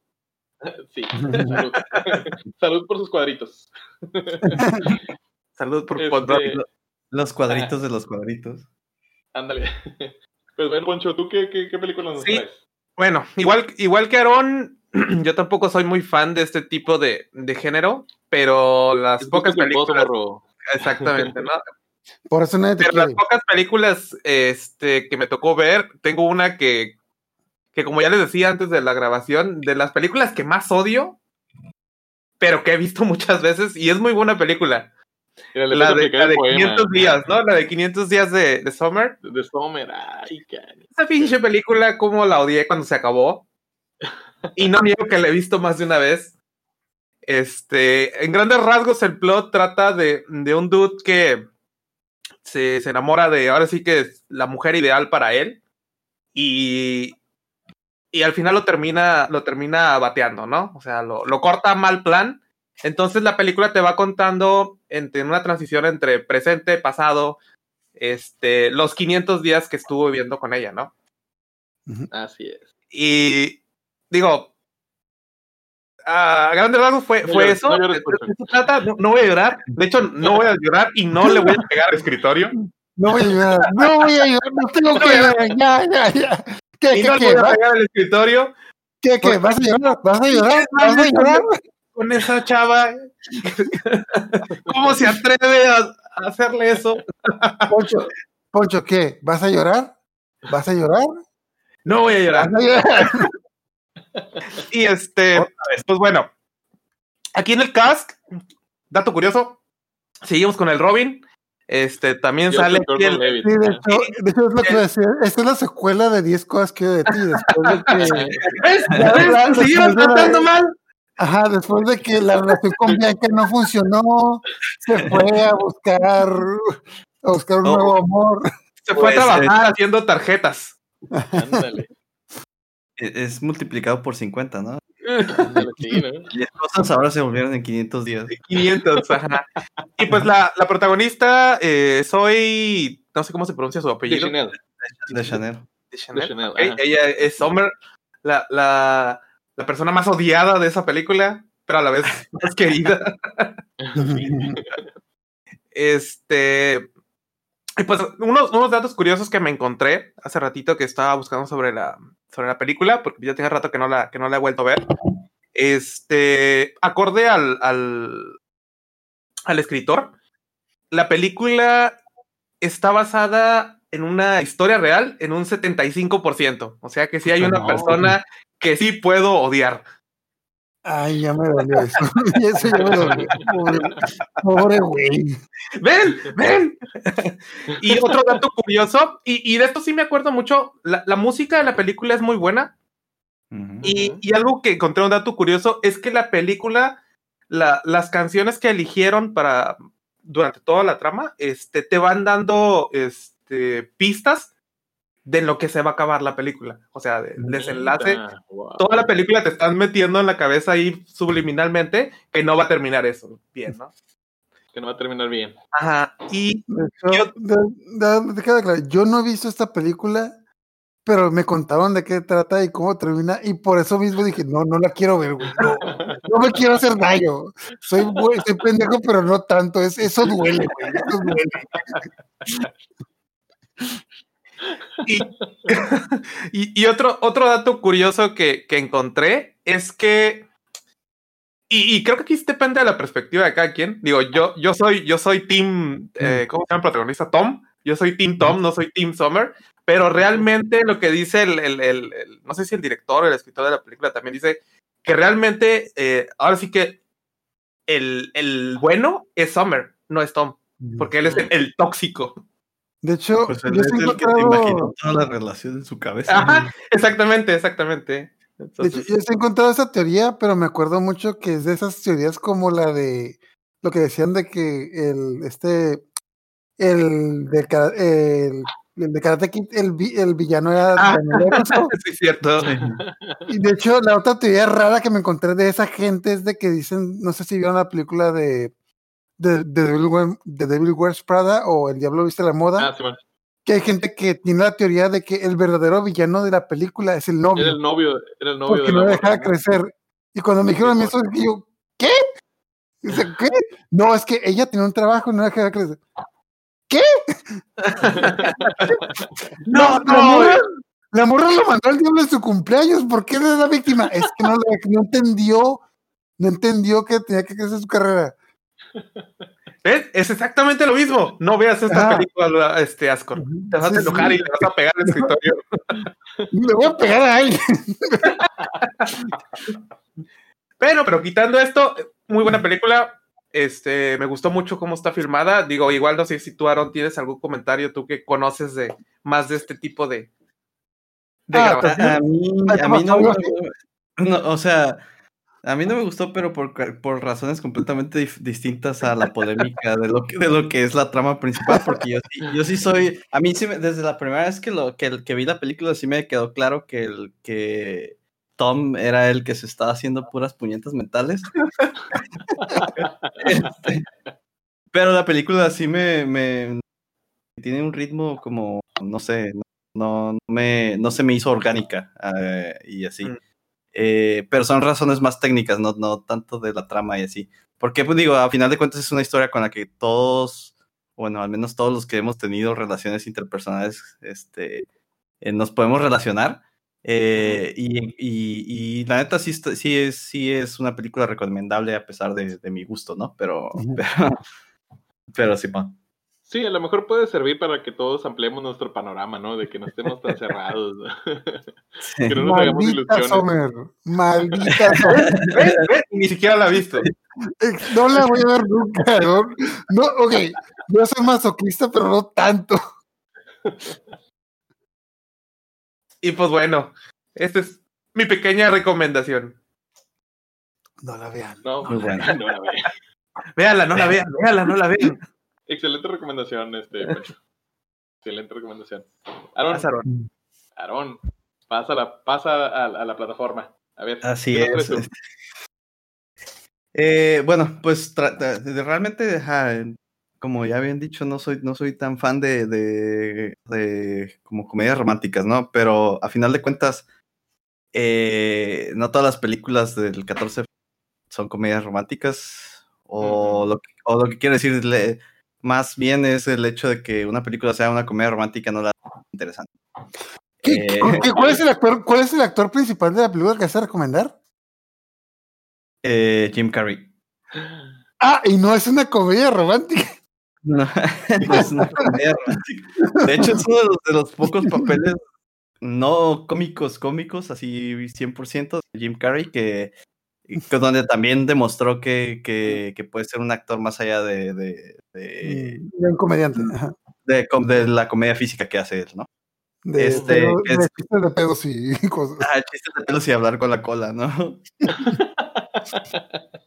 Sí, salud. salud por sus cuadritos. Salud por Este. Los cuadritos de los cuadritos. Ándale. Pues bueno, Poncho, ¿tú qué, qué, qué película nos Sí. traes? Bueno, igual, igual que Aaron, yo tampoco soy muy fan de este tipo de, de género, pero las Es pocas películas. Exactamente, ¿no? Por eso nadie te Pero las pocas películas este, que me tocó ver, tengo una que, que, como ya les decía antes de la grabación, de las películas que más odio, pero que he visto muchas veces, y es muy buena película. Mira, La de, la el de poema 500 días, ¿no? La de 500 días de, de Summer. De Sommer. Ay, cani. Esa pinche película, como la odié cuando se acabó. Y no niego que la he visto más de una vez. Este, en grandes rasgos, el plot trata de, de un dude que se, se enamora de, ahora sí que es la mujer ideal para él. Y, y al final lo termina, lo termina bateando, ¿no? O sea, lo, lo corta mal plan. Entonces la película te va contando entre una transición entre presente, pasado, este, los 500 días que estuvo viviendo con ella, ¿no? Así es. Y digo, a grandes rasgos fue, fue eso. no. No, no voy a llorar. De hecho, no voy a llorar y no le voy a pegar al escritorio. No voy a ayudar, no voy a ayudar, no tengo que ayudar, ya, ya, ya. ¿Qué, Y qué, no qué? voy a ¿Va- pegar al escritorio ¿Qué, qué? ¿Vas a llorar? ¿Vas a llorar? ¿Vas a llorar? con esa chava. ¿Cómo se atreve a, hacerle eso? Poncho, Poncho, ¿qué? ¿Vas a llorar? ¿Vas a llorar? No voy a llorar. ¿Vas a llorar? Y este, pues bueno, aquí en el cast, dato curioso, seguimos con el Robin. Este, también Joseph sale el- Levitt, Sí, de hecho, de hecho es lo que decía. Esta es la secuela de 10 cosas que odio de ti. Después de que, siguieron tratando mal. ajá, después de que la relación con Bianca no funcionó, se fue a buscar, a buscar un No. nuevo amor. Se fue a Pues, trabajar haciendo tarjetas. Ándale. Es, es multiplicado por 50, ¿no? 10 cosas ahora se volvieron en 500 días. 500, ajá. Y pues la, la protagonista, eh, soy. No sé cómo se pronuncia su De apellido. Chanel. De Chanel. De Chanel. De Chanel. Ella es Summer, la, la, la persona más odiada de esa película, pero a la vez más querida. Este. Y pues unos, unos datos curiosos que me encontré hace ratito que estaba buscando sobre la, sobre la película, porque ya tenía rato que no la, que no la he vuelto a ver. Este, acorde al, al, al escritor, la película está basada en una historia real en un 75%. O sea que sí hay una No. persona que sí puedo odiar. Ay, ya me dolió eso. Y eso ya me dolió. Pobre, pobre güey. ¡Ven! ¡Ven! y otro dato curioso, y, y de esto sí me acuerdo mucho, la, la música de la película es muy buena. Y, y algo que encontré un dato curioso es que la película, la- las canciones que eligieron para durante toda la trama, este, te van dando este, pistas de lo que se va a acabar la película. O sea, de- desenlace. Wow. Toda la película te están metiendo en la cabeza ahí subliminalmente que no va a terminar eso. Bien, ¿no? Que no va a terminar bien. Ajá. Y queda claro, yo no he visto esta película, pero me contaron de qué trata y cómo termina, y por eso mismo dije, no, no la quiero ver, güey. No, no me quiero hacer daño. Soy pendejo, pero no tanto. Es, eso duele, güey. Eso duele. Y, y, y otro, otro dato curioso que, que encontré es que, y, y creo que aquí depende de la perspectiva de cada quien. Digo, yo, yo soy, yo soy Team, eh, ¿cómo se llama el protagonista? Tom. Yo soy Team Tom, no soy Team Summer. Pero realmente lo que dice el, el- el- el- no sé si el director o el escritor de la película también dice que realmente, eh, ahora sí que el, el bueno es Summer, no es Tom, porque él es el, el tóxico. De hecho, Pues yo es el que te encontrado- imaginó toda la relación en su cabeza. Ajá, exactamente, exactamente. De hecho, yo he encontrado esa teoría, pero me acuerdo mucho que es de esas teorías como la de lo que decían de que el este el de el, el de Karate Kid, el, el villano era Ah. Sí, es cierto. Y de hecho, la otra teoría rara que me encontré de esa gente es de que dicen, no sé si vieron la película de de, de Devil, de Devil Wears Prada o El Diablo Viste la Moda, Ah, sí, bueno. que hay gente que tiene la teoría de que el verdadero villano de la película es el novio. Era el novio, era el novio porque de no la dejaba crecer. Y cuando me dijeron eso, dije yo, ¿qué? Dice, ¿qué? No, es que ella tenía un trabajo y no dejaba crecer. ¿Qué? No, la no, morra, la morra lo mandó al diablo en su cumpleaños. ¿Por qué es la víctima? Es que no entendió, no entendió que tenía que crecer su carrera. ¿Ves? Es exactamente lo mismo. No veas esta Ah. película, este Ascor. Te vas Sí, a enojar sí. y te vas a pegar al escritorio. Le voy a pegar a alguien. Pero, pero quitando esto, muy buena película. Este, me gustó mucho cómo está filmada. Digo, igual no sé si tú, Aaron, tienes algún comentario, tú que conoces de más de este tipo de, de Ah, grabación. A, a mí, no, o sea, a mí no me gustó, pero por, por razones completamente distintas a la polémica de lo que, de lo que es la trama principal, porque yo sí, yo sí soy, a mí sí, me- desde la primera vez que, lo, que, que vi la película sí me quedó claro que, el, que Tom era el que se estaba haciendo puras puñetas mentales. Este, pero la película sí me, tiene un ritmo como, no sé, no, no me, no se me hizo orgánica eh, y así. Mm. Eh, pero son razones más técnicas, no, no tanto de la trama y así. Porque, pues digo, a final de cuentas es una historia con la que todos, bueno, al menos todos los que hemos tenido relaciones interpersonales, este, eh, nos podemos relacionar. Eh, y, y, y la neta sí, sí, es, sí es una película recomendable a pesar de, de mi gusto, ¿no? Pero, pero, pero. Sí, a lo mejor puede servir para que todos ampliemos nuestro panorama, ¿no? De que no estemos tan cerrados. ¿no? Sí. Que no nos hagamos Maldita ilusiones. Sommer. Maldita Sommer. ¿Ves? ¿Ves? Ni siquiera la he visto. No la voy a ver nunca. No, no, ok. Yo soy masoquista, pero no tanto. Y pues bueno, esta es mi pequeña recomendación. No la vean. No, Muy bueno. no la ve. Véala, no la vean, véala, no la vean. Excelente recomendación, este. Excelente recomendación. Aaron. Aarón, pasa, la, pasa a, a la plataforma. A ver. Así ¿qué nos es. tú? Eh, bueno, pues realmente, como ya habían dicho, no soy, no soy tan fan de, de, de como comedias románticas, ¿no? Pero a final de cuentas, eh, no todas las películas del 14 son comedias románticas. O, lo, que, o lo que quiero decir le- más bien es el hecho de que una película sea una comedia romántica no la interesante. ¿Qué- Eh, qué- ¿Cuál, es el actor, ¿Cuál es el actor principal de la película que vas a recomendar? eh, Jim Carrey. Ah, y no es una comedia romántica. No, no es una comedia romántica. De hecho, es uno de los, de los pocos papeles no cómicos, cómicos, así 100% de Jim Carrey, que, que donde también demostró que, que, que puede ser un actor más allá de, de, de, De un comediante. de de la comedia física que hace él, ¿no? De, Este, pedo- que es- de chistes de pedos y cosas. Ah, chistes de pelos y hablar con la cola, ¿no?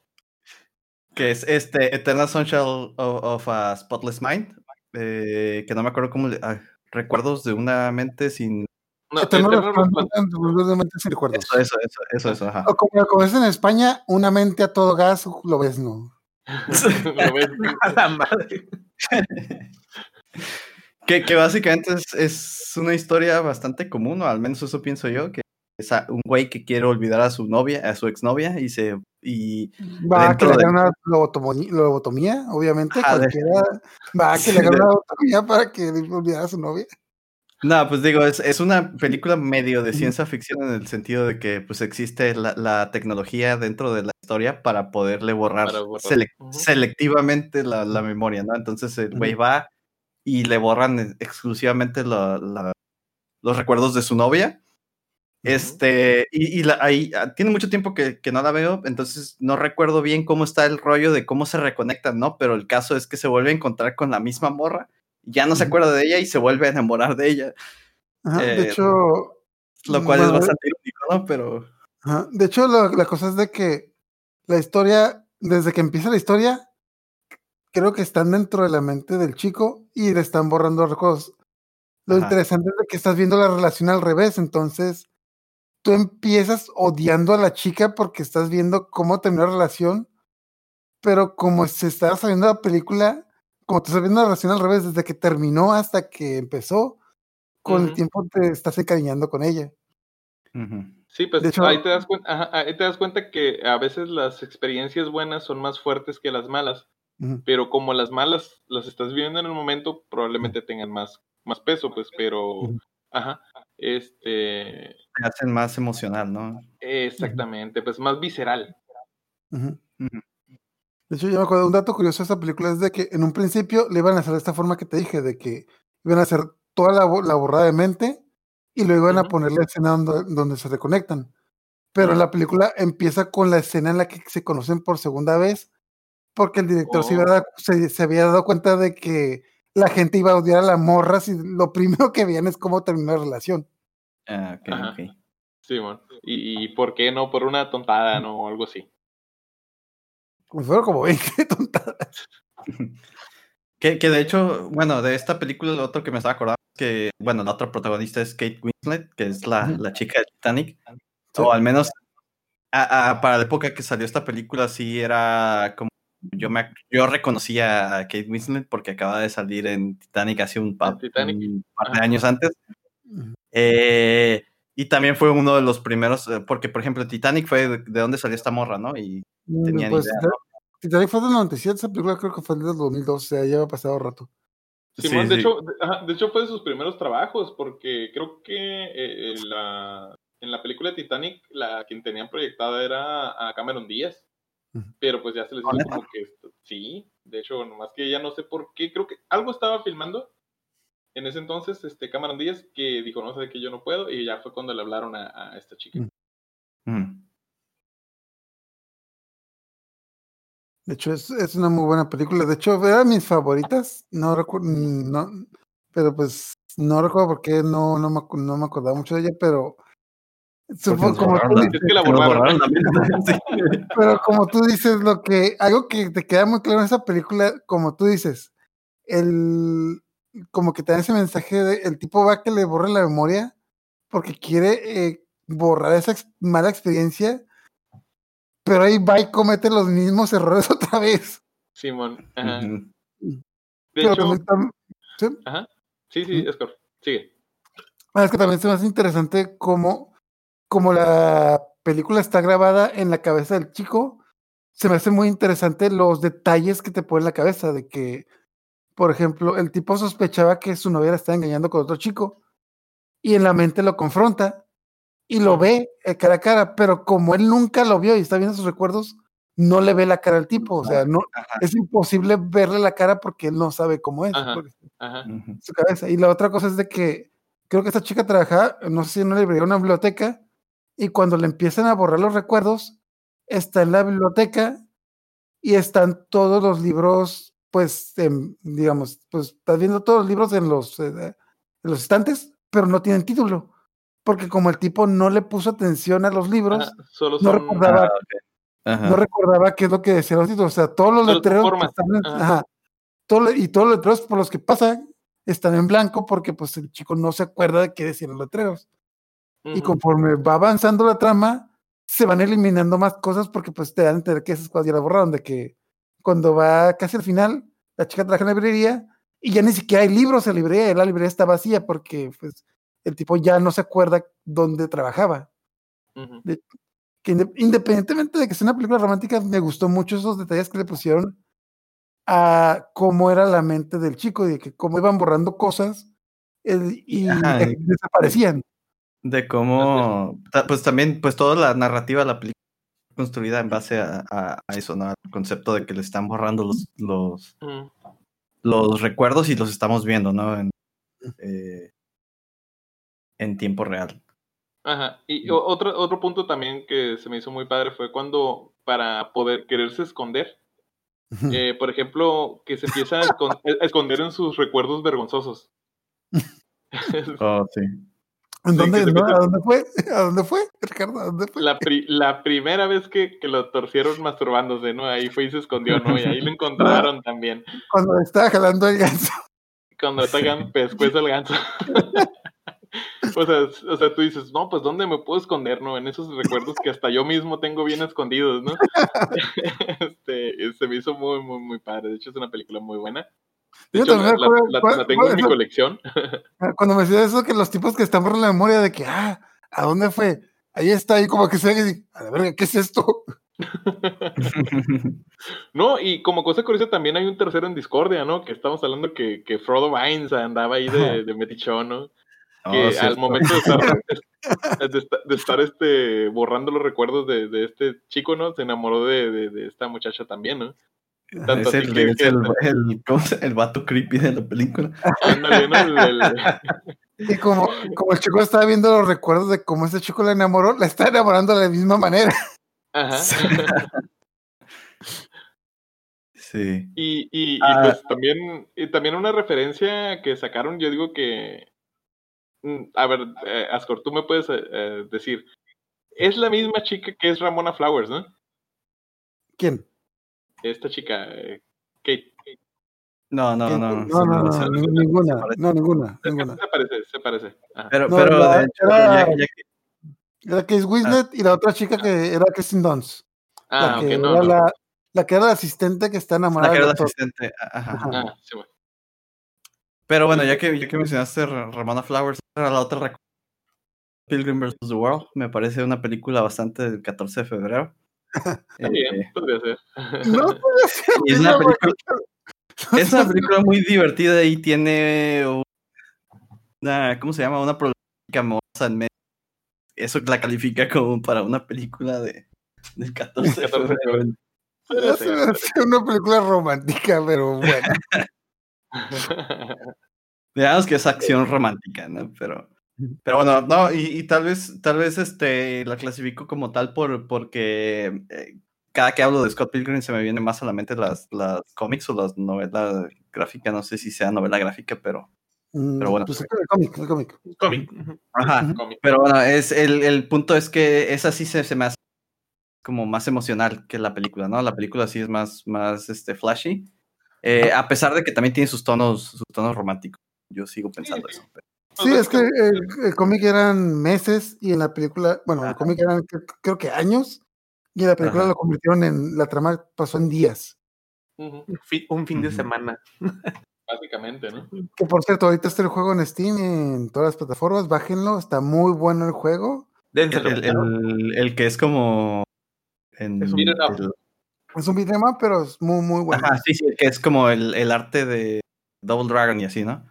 que es este Eternal Sunshine of, of a Spotless Mind, eh, que no me acuerdo cómo le... ah, recuerdos de una mente sin... No, de mentes sin recuerdos. Eso, eso, eso, eso, eso, ajá. O como, como es en España, una mente a todo gas, lo ves, ¿no? Lo ves. A la madre. Que, que básicamente es, es una historia bastante común, o al menos eso pienso yo, que es a- un güey que quiere olvidar a su novia, a su exnovia, y se... Y, Va a que le de- una lobotomía, lobotomía, obviamente. Ajá, de- Cualquiera va a que le hagan una lobotomía para que olvidara a su novia. No, pues digo, es, es una película medio de ciencia ficción en el sentido de que pues existe la, la tecnología dentro de la historia para poderle borrar, Para borrar. selec- Ujú. selectivamente la, la memoria, ¿no? Entonces el güey va y le borran exclusivamente la- la- los recuerdos de su novia. Este, y, y la- ahí ah, tiene mucho tiempo que, que no la veo, entonces no recuerdo bien cómo está el rollo de cómo se reconectan, ¿no? Pero el caso es que se vuelve a encontrar con la misma morra, ya no se acuerda de ella y se vuelve a enamorar de ella. Ajá, Eh, de hecho, Lo cual es bastante irónico, ¿no? Pero. ajá, de hecho la, la cosa es de que la historia, desde que empieza la historia, creo que están dentro de la mente del chico y le están borrando recuerdos. Lo Ajá. interesante es de que estás viendo la relación al revés, entonces tú empiezas odiando a la chica porque estás viendo cómo terminó la relación, pero como se está saliendo la película, como te estás viendo la relación al revés, desde que terminó hasta que empezó, con el tiempo te estás encariñando con ella. Sí, pues De hecho- ahí, te das cuenta, ajá, ahí te das cuenta que a veces las experiencias buenas son más fuertes que las malas, pero como las malas las estás viviendo en el momento, probablemente tengan más, más peso, pues, pero, ajá, este, Te hacen más emocional, ¿no? exactamente, pues más visceral. De hecho, yo me acuerdo, un dato curioso de esta película es de que en un principio le iban a hacer de esta forma que te dije, de que iban a hacer toda la, la borrada de mente y luego iban a poner la escena donde, donde se reconectan. Pero la película empieza con la escena en la que se conocen por segunda vez, porque el director se, Oh. iba a dar- se, se había dado cuenta de que la gente iba a odiar a la morra si lo primero que veían es cómo terminó la relación. Ah, ok, Ajá. ok. Sí, bueno. Y, y por qué no, por una tontada, ¿no? O algo así. Pues fueron como 20 tontadas. Que, que de hecho, bueno, de esta película, lo otro que me estaba acordando es que, bueno, la otra protagonista es Kate Winslet, que es la, la chica de Titanic. Sí. O al menos a- a- para la época que salió esta película, sí era como. Yo, me, ac- yo reconocía a Kate Winslet porque acaba de salir en Titanic hace un, pa- Titanic. un par de años antes. Eh, y también fue uno de los primeros, eh, porque por ejemplo Titanic fue de, de dónde salió esta morra, ¿no? Y tenía Pues, idea, Titanic- Titanic fue del 97, esa película creo que fue del 2002, o sea, ya ha pasado rato. Simón, Sí, de, sí. Hecho, de, hecho fue de sus primeros trabajos, porque creo que eh, en, la, en la película de Titanic, la quien tenían proyectada era a Cameron Díaz, pero pues ya se les ¿Ah, hizo neta? como que sí, de hecho, nomás que ya no sé por qué, creo que algo estaba filmando en ese entonces, este Cameron Díaz, que dijo, no sé que yo no puedo, y ya fue cuando le hablaron a, a esta chica. Ujú. Mm. De hecho, es, es una muy buena película. De hecho, era mis favoritas. No recuerdo, no, pero pues no recuerdo por qué no, no, me, no me acordaba mucho de ella, pero supongo como tú dices, Es que la borraron. pero como tú dices, lo que, algo que te queda muy claro en esa película, como tú dices, el, como que te da ese mensaje de, el tipo va que le borre la memoria porque quiere eh, borrar esa ex- mala experiencia, pero ahí va y comete los mismos errores otra vez. Simón. Ajá. De Pero hecho, también tam- ¿sí? ajá. Sí, sí. Sigue. Ah, Es que también se me hace interesante cómo, como la película está grabada en la cabeza del chico, se me hace muy interesante los detalles que te pone en la cabeza, de que, por ejemplo, el tipo sospechaba que su novia la estaba engañando con otro chico, y en la mente lo confronta, y lo ve eh, cara a cara, pero como él nunca lo vio y está viendo sus recuerdos, no le ve la cara al tipo, o sea, no, Ajá. es imposible verle la cara porque él no sabe cómo es. Ajá. porque Ajá. Ujú. su cabeza. Y la otra cosa es de que creo que esta chica trabajaba, no sé si en una librería o una biblioteca, y cuando le empiezan a borrar los recuerdos, está en la biblioteca y están todos los libros, pues, en, digamos, pues estás viendo todos los libros en los, eh, en los estantes, pero no tienen título. Porque como el tipo no le puso atención a los libros, Ajá. Solo no recordaba Ah, ok. Ajá. no recordaba qué es lo que decían los títulos. O sea, todos los letreros están en- Ajá. ajá, todo lo- y todos los letreros por los que pasan están en blanco porque pues el chico no se acuerda de qué decían los letreros. Y conforme va avanzando la trama, se van eliminando más cosas porque pues te dan a entender que esas cosas ya las borraron, de que cuando va casi al final, la chica trabaja en la librería y ya ni siquiera hay libros en la librería, la librería está vacía porque pues el tipo ya no se acuerda dónde trabajaba Ujú. que inde- independientemente de que sea una película romántica, me gustó mucho esos detalles que le pusieron a cómo era la mente del chico y de que cómo iban borrando cosas y Ajá, de- y- desaparecían. De cómo, pues también, pues toda la narrativa de la película construida en base a, a- a eso, ¿no? Al concepto de que le están borrando los, los, los recuerdos y los estamos viendo, ¿no? En, eh, en tiempo real. Ajá. Y otro, otro punto también que se me hizo muy padre fue cuando, para poder quererse esconder, eh, por ejemplo, que se empieza a esconder en sus recuerdos vergonzosos. Oh, sí. ¿En Sí, dónde, no? ¿A dónde fue? ¿A dónde fue? Ricardo, ¿a dónde fue? La, pri- la primera vez que, que lo torcieron masturbándose, ¿no? Ahí fue y se escondió, ¿no? Y ahí lo encontraron también. Cuando estaba jalando el ganso. Cuando atacan pescuezo el ganso. o, sea, o sea, tú dices, no, pues ¿dónde me puedo esconder, no? En esos recuerdos que hasta yo mismo tengo bien escondidos, ¿no? este, se me hizo muy, muy, muy padre. De hecho, es una película muy buena. De Yo hecho, también la, la- tengo en mi colección. Cuando me decía eso, que los tipos que están por la memoria de que, ah, ¿a dónde fue? Ahí está, ahí como que se ve, y, a la verga, ¿qué es esto? No, y como cosa curiosa también hay un tercero en Discordia, ¿no? Que estamos hablando que, que Frodo Vines andaba ahí de, de metichón, ¿no? Que Oh, al cierto. momento de estar, de estar, de estar, este, borrando los recuerdos de, de este chico, ¿no? Se enamoró de, de, de esta muchacha también, ¿no? Tanto Es, el, que- es que- el, el, ¿cómo se- el vato creepy de la película. Y como, como el chico estaba viendo los recuerdos de cómo ese chico la enamoró, la está enamorando de la misma manera. Ajá. Sí. Y, y, y Ah. pues también, y también una referencia que sacaron, yo digo que, mm, a ver, eh, Ascor, tú me puedes eh, eh, decir, es la misma chica que es Ramona Flowers, ¿no? ¿Quién? Esta chica, eh, Kate. No, no, no. no, ninguna, se parece. no, ninguna, Se, parece, se parece. Pero, No, pero la- de hecho, era- ya- ya que- Era Case Winslet y la otra chica que era Kristen Dunst. Ah, la, que no, era no. La, la que era la asistente que está la enamorada que del era la asistente. Ajá. Ajá. Ah, sí, bueno. Pero bueno, ya que, ya que mencionaste Ra- Ramona Flowers, era la otra Pilgrim vs. The World, me parece una película bastante del 14 de febrero. Está bien, Eh, podría ser. No puede ser, es una película, es una película muy divertida y tiene una, ¿cómo se llama? Una problemática amorosa en medio. Eso la califica como para una película de, del 14 de 14 de febrero. Podría ser. una película romántica, pero bueno. Digamos que es acción romántica, ¿no? Pero, pero bueno, no, y, y tal vez, tal vez este la clasifico como tal por porque eh, cada que hablo de Scott Pilgrim se me vienen más a la mente las, las cómics o las novelas gráficas. No sé si sea novela gráfica, pero. Mm, Pero bueno. Pues el cómic, el cómic. Cómic. Ajá. Cómic. Pero bueno, es, el, el punto es que esa sí se, se me hace como más emocional que la película, ¿no? La película sí es más, más este, flashy. Eh, a pesar de que también tiene sus tonos, sus tonos románticos. Yo sigo pensando sí. eso. pero- Sí, es que el, el cómic eran meses y en la película, bueno, el cómic eran cre- creo que años y en la película Ajá. lo convirtieron en, la trama pasó en días. Un fin, un fin de semana. Básicamente, ¿no? Que por cierto, ahorita está el juego en Steam, en todas las plataformas, bájenlo, está muy bueno el juego. Dénselo. El, el- el que es como. En, Es un beat 'em up. Es un beat'em up, pero es muy, muy bueno. Ajá, sí, sí, el que es como el, el arte de Double Dragon y así, ¿no?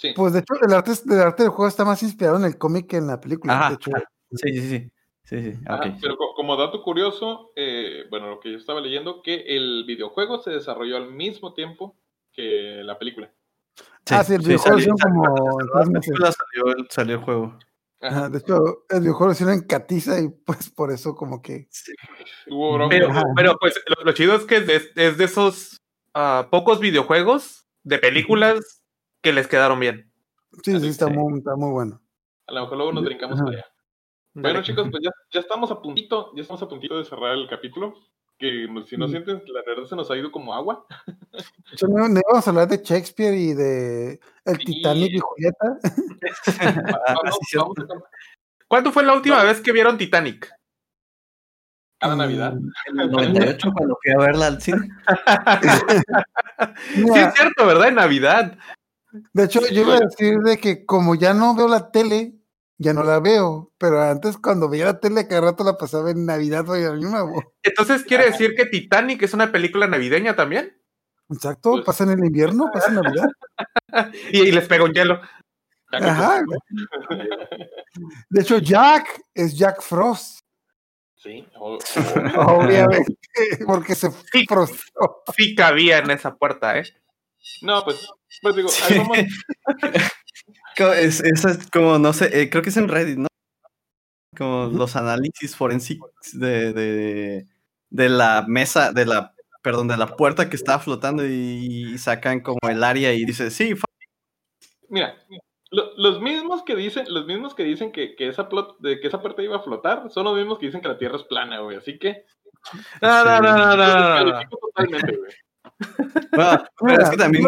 Sí. Pues de hecho, el arte, el arte del juego está más inspirado en el cómic que en la película. Ajá, de hecho. Sí, sí, sí. Sí, sí. Ok. Pero co- como dato curioso, eh, bueno, lo que yo estaba leyendo, que el videojuego se desarrolló al mismo tiempo que la película. ah, sí, el videojuego salió- como salió, el, salió el juego. Ajá. De hecho, el videojuego hicieron en Catiza y pues por eso como que... Hubo. Pero, pues lo, lo chido es que es de, es de esos ah, pocos videojuegos de películas que les quedaron bien. Sí, sí, está, Sí. Muy, está muy bueno. A lo mejor luego nos brincamos Ajá. para allá. Bueno, chicos, pues ya, ya estamos a puntito, ya estamos a puntito de cerrar el capítulo. Que no- si no Mm. sienten, la verdad se nos ha ido como agua. De hecho, no, no íbamos a hablar de Shakespeare y de El Sí. Titanic y Julieta. Vamos, sí, vamos cierto. a ¿Cuándo fue la última vez que vieron Titanic? cada Navidad. En el 98, cuando fui a verla al cine. Sí, es cierto, ¿verdad? En Navidad. De hecho, yo iba a decir de que como ya no veo la tele, ya no la veo. Pero antes cuando veía la tele, cada rato la pasaba en Navidad o Nuevo. Entonces, ¿quiere decir que Titanic es una película navideña también? Exacto, Pues- pasa en el invierno, pasa en Navidad. Y, y les pega un hielo. Ajá. De hecho, Jack es Jack Frost. Sí. o- Obviamente, porque se Sí. frustró. Sí cabía en esa puerta, ¿eh? No, pues, pues digo, Es, eso es como, no sé, eh, creo que es en Reddit, ¿no? Como los análisis forensicos de, de, de la mesa, de la, perdón, de la puerta que estaba flotando y, sacan como el área y dice, sí, Mira, lo- los mismos que dicen, los mismos que dicen que, que esa plot, de que esa puerta iba a flotar, son los mismos que dicen que la Tierra es plana, güey. Así que No, no, no, no, no, no, no. califico totalmente, güey. Bueno, pero es que también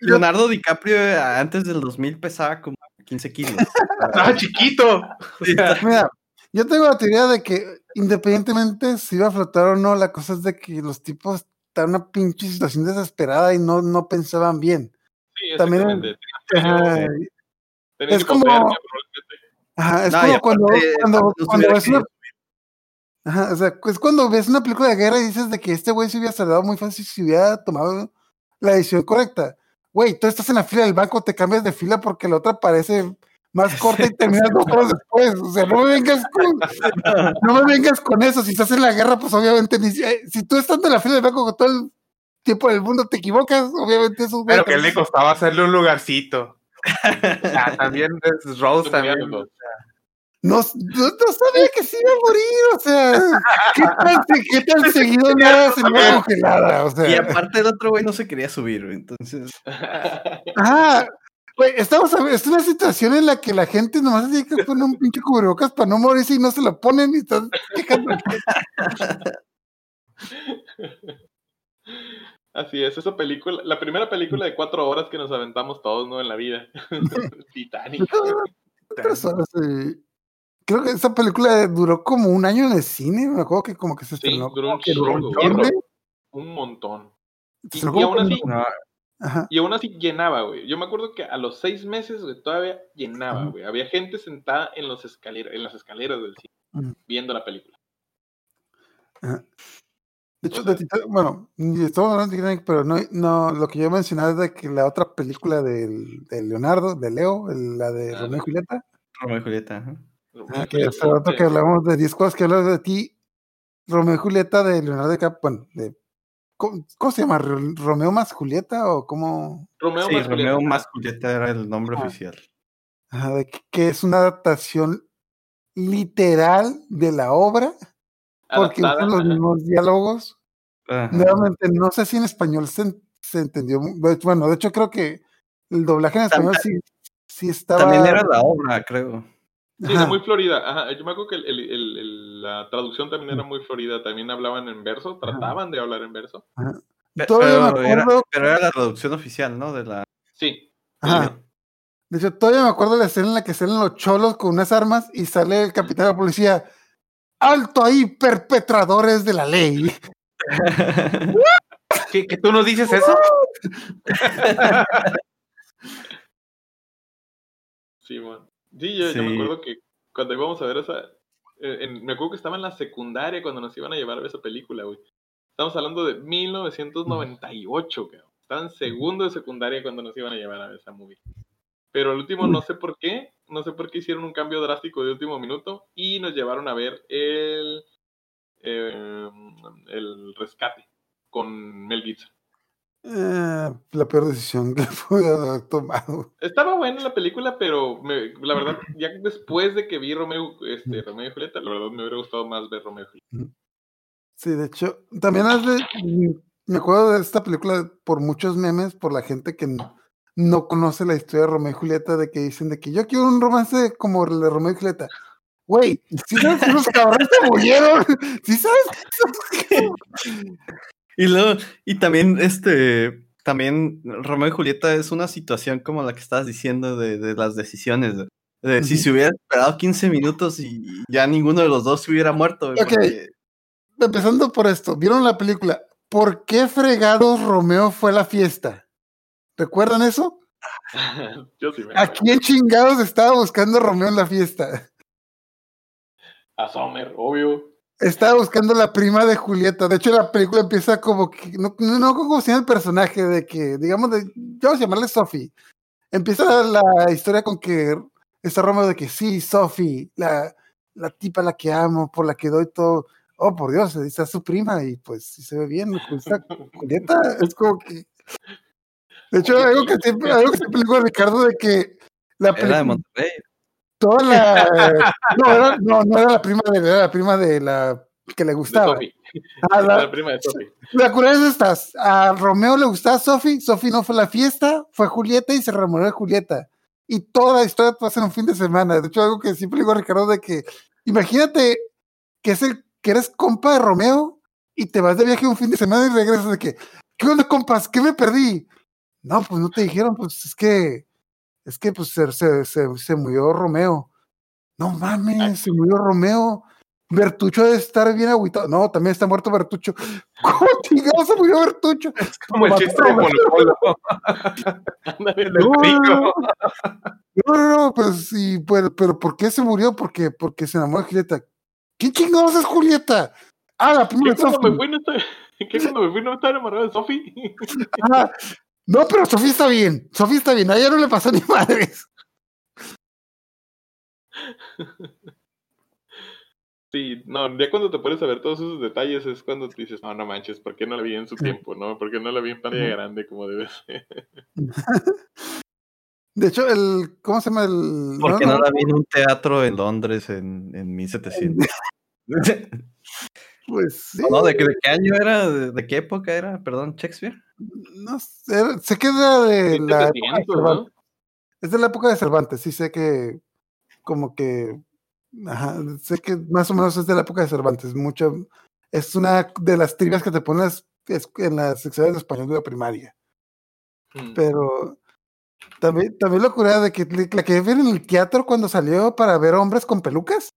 Leonardo DiCaprio eh, antes del 2000 pesaba como 15 kilos. Estaba chiquito. O sea, Mira, yo tengo la teoría de que independientemente si iba a flotar o no, la cosa es de que los tipos están en una pinche situación desesperada y no, no pensaban bien. Sí, También- es como- hipotermia, probablemente. ajá, es No, y como aparte, cuando, cuando, cuando ves que- una Ajá, o sea, es cuando ves una película de guerra y dices de que este güey se hubiera salvado muy fácil si hubiera tomado la decisión correcta. Güey, tú estás en la fila del banco, te cambias de fila porque la otra parece más corta y terminas dos horas después. O sea, no me vengas con, no me vengas con eso. Si estás en la guerra, pues obviamente ni si, eh, si tú estás en la fila del banco con todo el tiempo del mundo te equivocas, obviamente eso pero que le costaba hacerle un lugarcito. Ah, también es Rose también. mirando. no, no, no sabía que se iba a morir, o sea, ¿qué tan, qué tan seguido nada se me congelada? O sea, Y aparte el otro güey no se quería subir, güey, entonces... Ajá. Güey, estamos a ver, es una situación en la que la gente nomás tiene que poner un pinche cubrebocas para no morirse y no se lo ponen y están quejando. Así es, esa película, la primera película de cuatro horas que nos aventamos todos, ¿no? En la vida. Titanic. Tres horas, eh, Creo que esa película duró como un año en el cine, me acuerdo que como que se Sí, estrenó. que duró un montón. Y, aún así, No, Ajá. y aún así llenaba, güey. Yo me acuerdo que a los seis meses, güey, todavía llenaba, güey. Había gente sentada en, los escaleras, en las escaleras del cine, viendo la película. Ajá. De hecho, de Titanic- bueno, ni estamos hablando de Titanic, pero no, no, lo que yo mencionaba es de que la otra película del, de Leonardo, de Leo, el- la de Ah, Romeo y Julieta, Romeo y Julieta, ajá. Ah, que hace rato que hablamos de 10 cosas que hablas de ti, Romeo y Julieta de Leonardo DiCaprio, bueno, de, ¿cómo, cómo se llama? ¿Ro- ¿Romeo más Julieta o cómo? Romeo Sí, más Romeo Julieta. más Julieta era el nombre Ah. oficial. De que, que es una adaptación literal de la obra porque Adaptada, usan los mismos diálogos. Ajá. Nuevamente, no sé si en español se, se entendió. Bueno, de hecho, creo que el doblaje en español sí, sí estaba. También era la obra, creo. Sí, Ajá. era muy florida. Ajá, yo me acuerdo que el- el- el- el- la traducción también era muy florida. También hablaban en verso, trataban de hablar en verso. Pe- Todavía me Pero era, acuerdo- pero era la traducción oficial, ¿no? De la. Sí, Ajá. De hecho, todavía me acuerdo de la escena en la que salen los cholos con unas armas y sale el capitán de la policía. ¡Alto ahí, perpetradores de la ley! ¿Que, que tú no dices eso? sí, man. Sí, yo, yo me acuerdo que cuando íbamos a ver esa. eh, en- me acuerdo que estaba en la secundaria cuando nos iban a llevar a ver esa película, güey. Estamos hablando de 1998, cabrón. Estaba en segundo de secundaria cuando nos iban a llevar a ver esa movie. Pero al último, no sé por qué, no sé por qué hicieron un cambio drástico de último minuto y nos llevaron a ver el, eh, el rescate con Mel Gibson. Eh, la peor decisión que pude haber tomado. Estaba buena la película, pero me- la verdad, ya después de que vi Romeo, este, Romeo y Julieta, la verdad me hubiera gustado más ver Romeo y Julieta. Sí, de hecho, también de- me acuerdo de esta película por muchos memes, por la gente que no, no conoce la historia de Romeo y Julieta, de que dicen de que yo quiero un romance como el de Romeo y Julieta. Güey, si sabes que los cabrones se murieron, si sabes Y luego, y también, este, también Romeo y Julieta es una situación como la que estabas diciendo de, de las decisiones. De, de si se hubiera esperado 15 minutos y ya ninguno de los dos se hubiera muerto. Ok. porque- empezando por esto, ¿vieron la película? ¿Por qué fregados Romeo fue a la fiesta? ¿Recuerdan eso? Yo sí me ¿A quién chingados estaba buscando Romeo en la fiesta? A Sommer, obvio. Estaba buscando la prima de Julieta. De hecho, la película empieza como que. No, no, como si el personaje de que, digamos, de, vamos a llamarle Sophie. Empieza la historia con que está Romeo de que sí, Sophie, la, la tipa a la que amo, por la que doy todo. Oh, por Dios, está su prima y pues se ve bien. Julieta es como que. De hecho, algo que siempre, algo que siempre digo a Ricardo de que la Era de película, Monterrey. Toda la. No, era- no, no era la prima de era la prima de la que le De gustaba. Sophie. Ah, la- La prima de Sophie. la cura es estas. A Romeo le gustaba Sophie, Sophie no fue a la fiesta, fue Julieta y se enamoró de Julieta. Y toda la historia pasa en un fin de semana. De hecho, algo que siempre digo a Ricardo de que, imagínate que es el que eres compa de Romeo y te vas de viaje un fin de semana y regresas de que, ¿qué onda, compas? ¿Qué me perdí? No, pues no te dijeron, pues es que, es que pues se, se, se, se murió Romeo. No mames, se murió Romeo. Bertucho debe estar bien agüitado. No, también está muerto Bertucho. ¿Cómo chingados se murió Bertucho? Como el chiste de. Polo Polo. No. No, no, no, pues sí, pero, pero ¿por qué se murió? Porque, porque se enamoró de Julieta. ¿Quién chingados es Julieta? Ah, la prima ¿Qué de estaba, ¿qué cuando me fui no estaba enamorado de Sophie? Ah, no, pero Sofía está bien. Sofía está bien. A ella no le pasó ni madres. Sí, no, ya cuando te pones a ver todos esos detalles es cuando te dices, no, no manches, ¿por qué no la vi en su Sí. tiempo, no? ¿Por qué no la vi en pantalla grande como debe ser? De hecho, el. ¿Cómo se llama el.? Porque no, la vi en un teatro en Londres en, en 1700. Pues sí. no, ¿de, qué- de qué año era? ¿De, de qué época era? Perdón, Shakespeare. No sé, sé que es de, la época de 1700, ¿no? Cervantes. Es de la época de Cervantes, sí sé que como que ajá, sé que más o menos es de la época de Cervantes, mucho es una de las trivias que te pones es- en las secciones de español de la primaria, Mm. pero también también la cura de que la que ven en el teatro cuando salió para ver hombres con pelucas,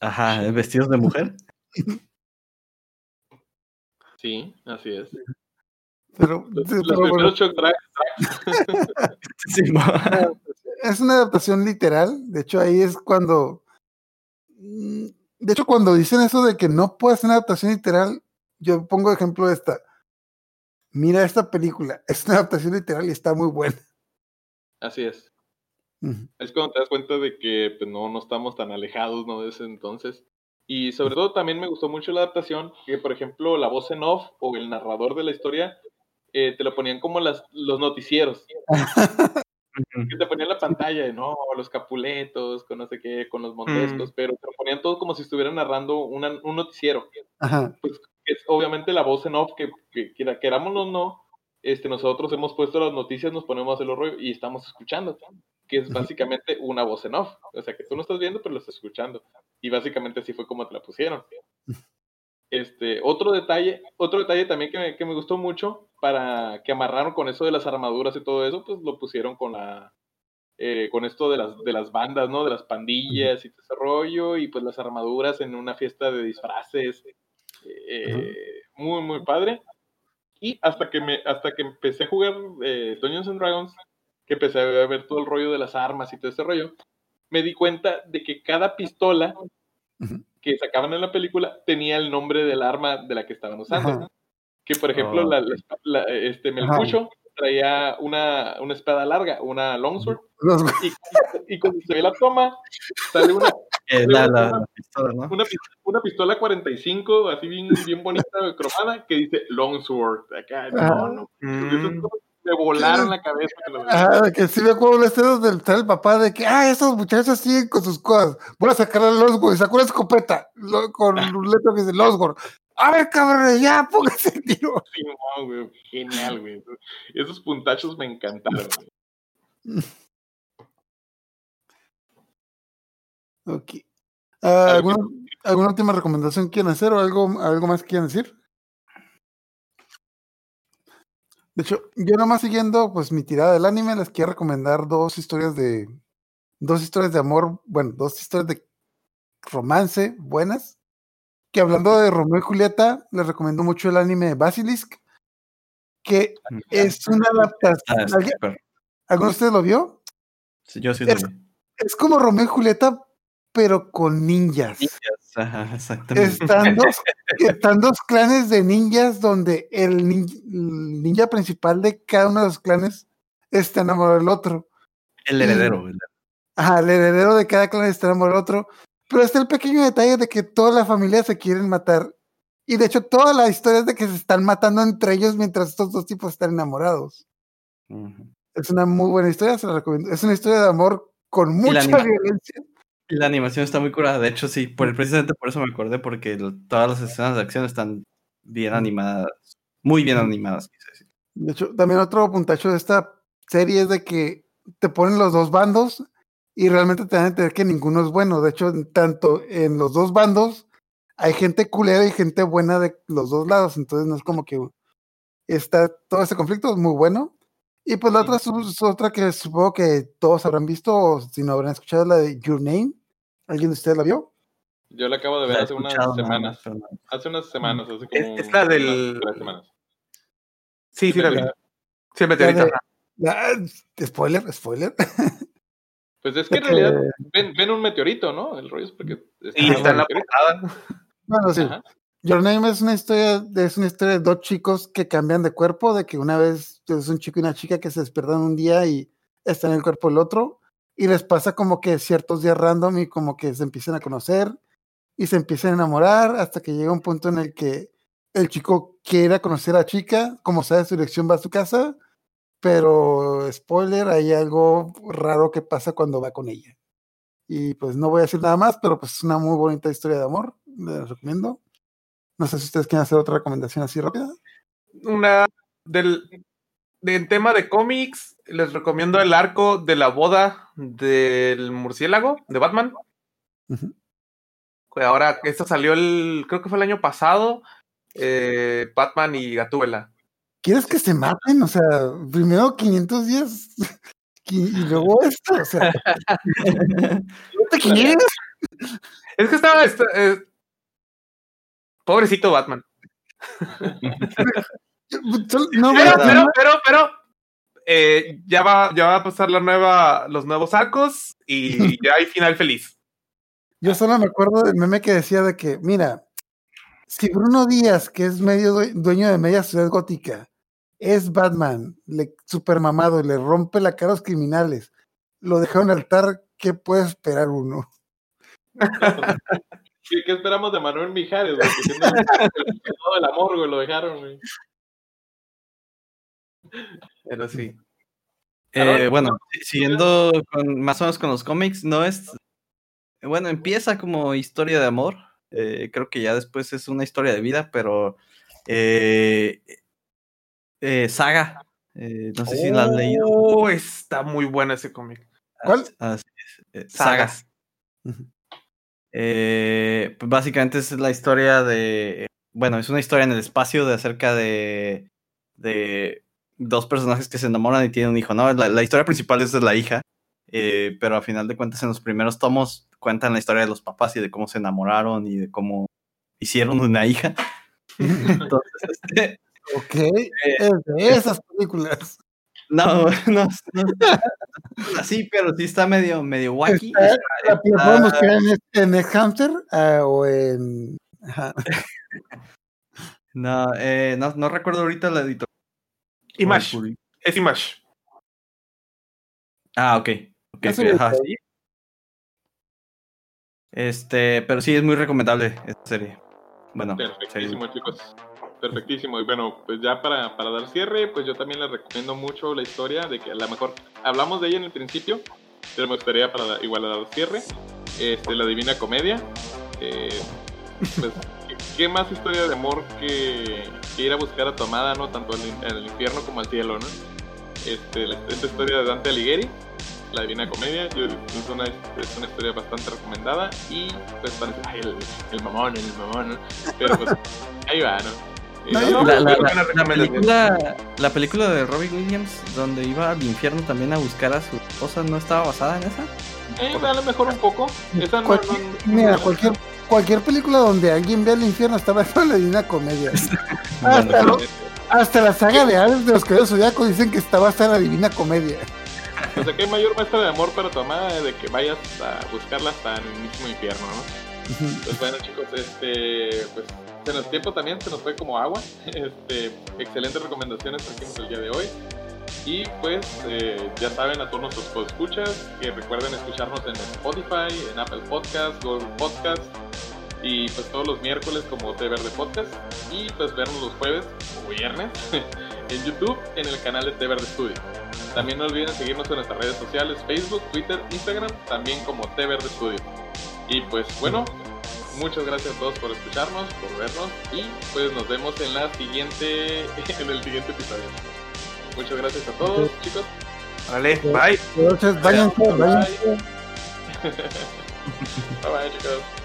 Ajá, vestidos de mujer. Sí, así es. pero, Los, sí, los pero bueno, primeros shock drag, Sí, mo- es una adaptación literal. De hecho, ahí es cuando. De hecho, cuando dicen eso de que no puede ser una adaptación literal, yo pongo ejemplo de esta. Mira esta película, es una adaptación literal y está muy buena. así es. Es cuando te das cuenta de que pues, no, no estamos tan alejados ¿no? de ese entonces. Y sobre todo también me gustó mucho la adaptación, que por ejemplo la voz en off o el narrador de la historia eh, te lo ponían como las, los noticieros. que te ponían la pantalla de no, los capuletos, con no sé qué, con los montescos, pero te lo ponían todo como si estuvieran narrando una- un noticiero. Ajá. Pues es obviamente la voz en off, que, que, quiera- querámoslo o no, este, nosotros hemos puesto las noticias, nos ponemos a hacer los rollos y estamos escuchando, que es básicamente una voz en off. O sea, que tú no estás viendo, pero lo estás escuchando. Y básicamente así fue como te la pusieron. Este, otro detalle, otro detalle también que me, que me gustó mucho, para que amarraron con eso de las armaduras y todo eso, pues lo pusieron con la, eh, con esto de las, de las bandas, ¿no? De las pandillas y todo ese rollo, y pues las armaduras en una fiesta de disfraces, eh, muy, muy padre. Y hasta que, me, hasta que empecé a jugar eh, Dungeons and Dragons, que empecé a ver todo el rollo de las armas y todo ese rollo, me di cuenta de que cada pistola que sacaban en la película tenía el nombre del arma de la que estaban usando. Ajá. Que por ejemplo, Oh. la, la- la- este Melcucho traía una, una espada larga, una longsword, Los- y, y cuando se ve la toma, sale una, Eh, la, la- la pistola, ¿no? una, una pistola 45, así bien, bien bonita, cromada, que dice longsword. Acá, no, no, Mm. esas cosas me volaron la cabeza. que lo de que sí me acuerdo la escena del tal el papá de que, ah, esos muchachos siguen con sus cosas. Voy a sacar a Losgore y sacó una escopeta lo- con un letra que dice Losgore. A ver, cabrón, ya, póngase el tiro. Sí, güey, genial, güey. Esos puntachos me encantaron. güey. Ok. Ah, ¿alguna, ¿Alguna última recomendación quieren hacer o algo, algo más quieren decir? De hecho, yo nomás siguiendo pues mi tirada del anime, les quiero recomendar dos historias de dos historias de amor, bueno, dos historias de romance buenas. Que hablando de Romeo y Julieta, les recomiendo mucho el anime Basilisk, que es una Ah, adaptación. está ¿Alguien- súper. ¿Alguno de ustedes lo vio? Sí, yo sí lo vi. Es como Romeo y Julieta, pero con ninjas. Ajá, exactamente. Están dos, están dos clanes de ninjas donde el nin- el ninja principal de cada uno de los clanes está enamorado del otro. El heredero. Ajá, el heredero de cada clan está enamorado del otro. Pero está el pequeño detalle de que toda la familia se quieren matar. Y de hecho, toda la historia es de que se están matando entre ellos mientras estos dos tipos están enamorados. Es una muy buena historia, se la recomiendo. Es una historia de amor con mucha violencia. La animación está muy curada. De hecho, sí, por, precisamente por eso me acordé, porque todas las escenas de acción están bien animadas. Muy bien animadas, quise decir. De hecho, también otro puntacho de esta serie es de que te ponen los dos bandos y realmente te dan a entender que ninguno es bueno. De hecho, tanto en los dos bandos hay gente culera y gente buena de los dos lados. Entonces no es como que está todo ese conflicto es muy bueno. Y pues la otra es es otra que supongo que todos habrán visto, o si no habrán escuchado, la de Your Name. ¿Alguien de ustedes la vio? Yo la acabo de ver hace unas nada semanas. Hace unas semanas, hace como Es- es la del- unas tres semanas. Sí, sí la vi. Sí, La meteorita. de- la- spoiler, spoiler. Pues es que en realidad ven, ven un meteorito, ¿no? El rollo es porque... Y está en la portada. Bueno, sí. Ajá. Your Name es una historia, es una historia de dos chicos que cambian de cuerpo, de que una vez es un chico y una chica que se despiertan un día y están en el cuerpo del otro, y les pasa como que ciertos días random y como que se empiezan a conocer y se empiezan a enamorar hasta que llega un punto en el que el chico quiere conocer a la chica, como sabe su dirección va a su casa, pero spoiler, hay algo raro que pasa cuando va con ella. Y pues no voy a decir nada más, pero pues es una muy bonita historia de amor, les recomiendo. No sé si ustedes quieren hacer otra recomendación así rápida. Una del, del tema de cómics, les recomiendo el arco de la boda del murciélago de Batman. Ahora, esto salió el, creo que fue el año pasado, eh, Batman y Gatúbela. ¿Quieres que se maten? O sea, primero 500 días y, y luego esto. O sea, ¿no te quieres? Es que estaba, esta- eh, pobrecito Batman. No, Pero, pero, pero, pero, eh, ya va, ya va a pasar la nueva, los nuevos arcos y ya hay final feliz. Yo solo me acuerdo del meme que decía de que, mira, si Bruno Díaz, que es medio due- dueño de media ciudad gótica, es Batman, le, super mamado, y le rompe la cara a los criminales, lo dejaron en el altar, ¿qué puede esperar uno? ¿Qué, qué esperamos de Manuel Mijares, güey? Que siendo el, amor, güey, lo dejaron, güey. Pero sí. Eh, bueno, siguiendo con, más o menos con los cómics, no es. Bueno, empieza como historia de amor. eh, creo que ya después es una historia de vida, pero. eh, eh, saga. eh, no sé si la has leído. Oh, está muy bueno ese cómic. ¿Cuál? Así es, eh, Sagas. sagas. Eh, pues básicamente es la historia de. Bueno, es una historia en el espacio de acerca de. de dos personajes que se enamoran y tienen un hijo, ¿no? La, la historia principal es de la hija. eh, pero a final de cuentas, en los primeros tomos cuentan la historia de los papás y de cómo se enamoraron y de cómo hicieron una hija. Entonces, este, Ok, es de esas películas. no, no, no, así, pero sí está medio, medio wacky. Está- ¿La la Está- podemos buscar en, en Nethamster ah, o en. Ajá. No, eh, no, no recuerdo ahorita la editorial. Image. Es Image. Ah, ok. ajá, sí. Este, pero sí es muy recomendable esta serie. Bueno, Perfectísimo, chicos. Perfectísimo. Y bueno, pues ya para, para dar cierre, pues yo también les recomiendo mucho la historia de que a lo mejor hablamos de ella en el principio, pero me gustaría para dar- igual a dar cierre. Este, la Divina Comedia. Eh, pues, ¿qué, más historia de amor que, ir a buscar a tu amada, ¿no? Tanto el infierno como al cielo, ¿no? Este, esta historia de Dante Alighieri, la Divina Comedia, yo- es, una, es una historia bastante recomendada y pues parece, ay, el, el mamón, el mamón, ¿no? Pero pues ahí va, ¿no? La, película, la película de Robbie Williams, donde iba al infierno también a buscar a su esposa, ¿no estaba basada en esa? Eh, a lo mejor un poco. Esa no, Cualquier- no- mira, no- cualquier, cualquier película donde alguien vea el infierno está basada en la divina comedia. Hasta, lo- hasta la saga de Aves de los Caballeros Zodiacos dicen que está basada en la divina comedia. O sea, que hay mayor muestra de amor para tu amada de que vayas a buscarla hasta en el mismo infierno, ¿no? Pues bueno, chicos, este, pues se nos tiempo también se nos fue como agua. Este, excelentes recomendaciones trajimos el día de hoy. Y pues eh, ya saben a todos nuestros escuchas que recuerden escucharnos en Spotify, en Apple Podcast, Google Podcast y pues todos los miércoles como Té Verde Podcast y pues vernos los jueves o viernes en YouTube en el canal de Té Verde Studio. También no olviden seguirnos en nuestras redes sociales, Facebook, Twitter, Instagram, también como Té Verde Studio. Y pues bueno, muchas gracias a todos por escucharnos, por vernos y pues nos vemos en la siguiente, en el siguiente episodio. Muchas gracias a todos, chicos. Vale, bye. Entonces, váyanse, Bye. váyanse. Bye bye, chicos.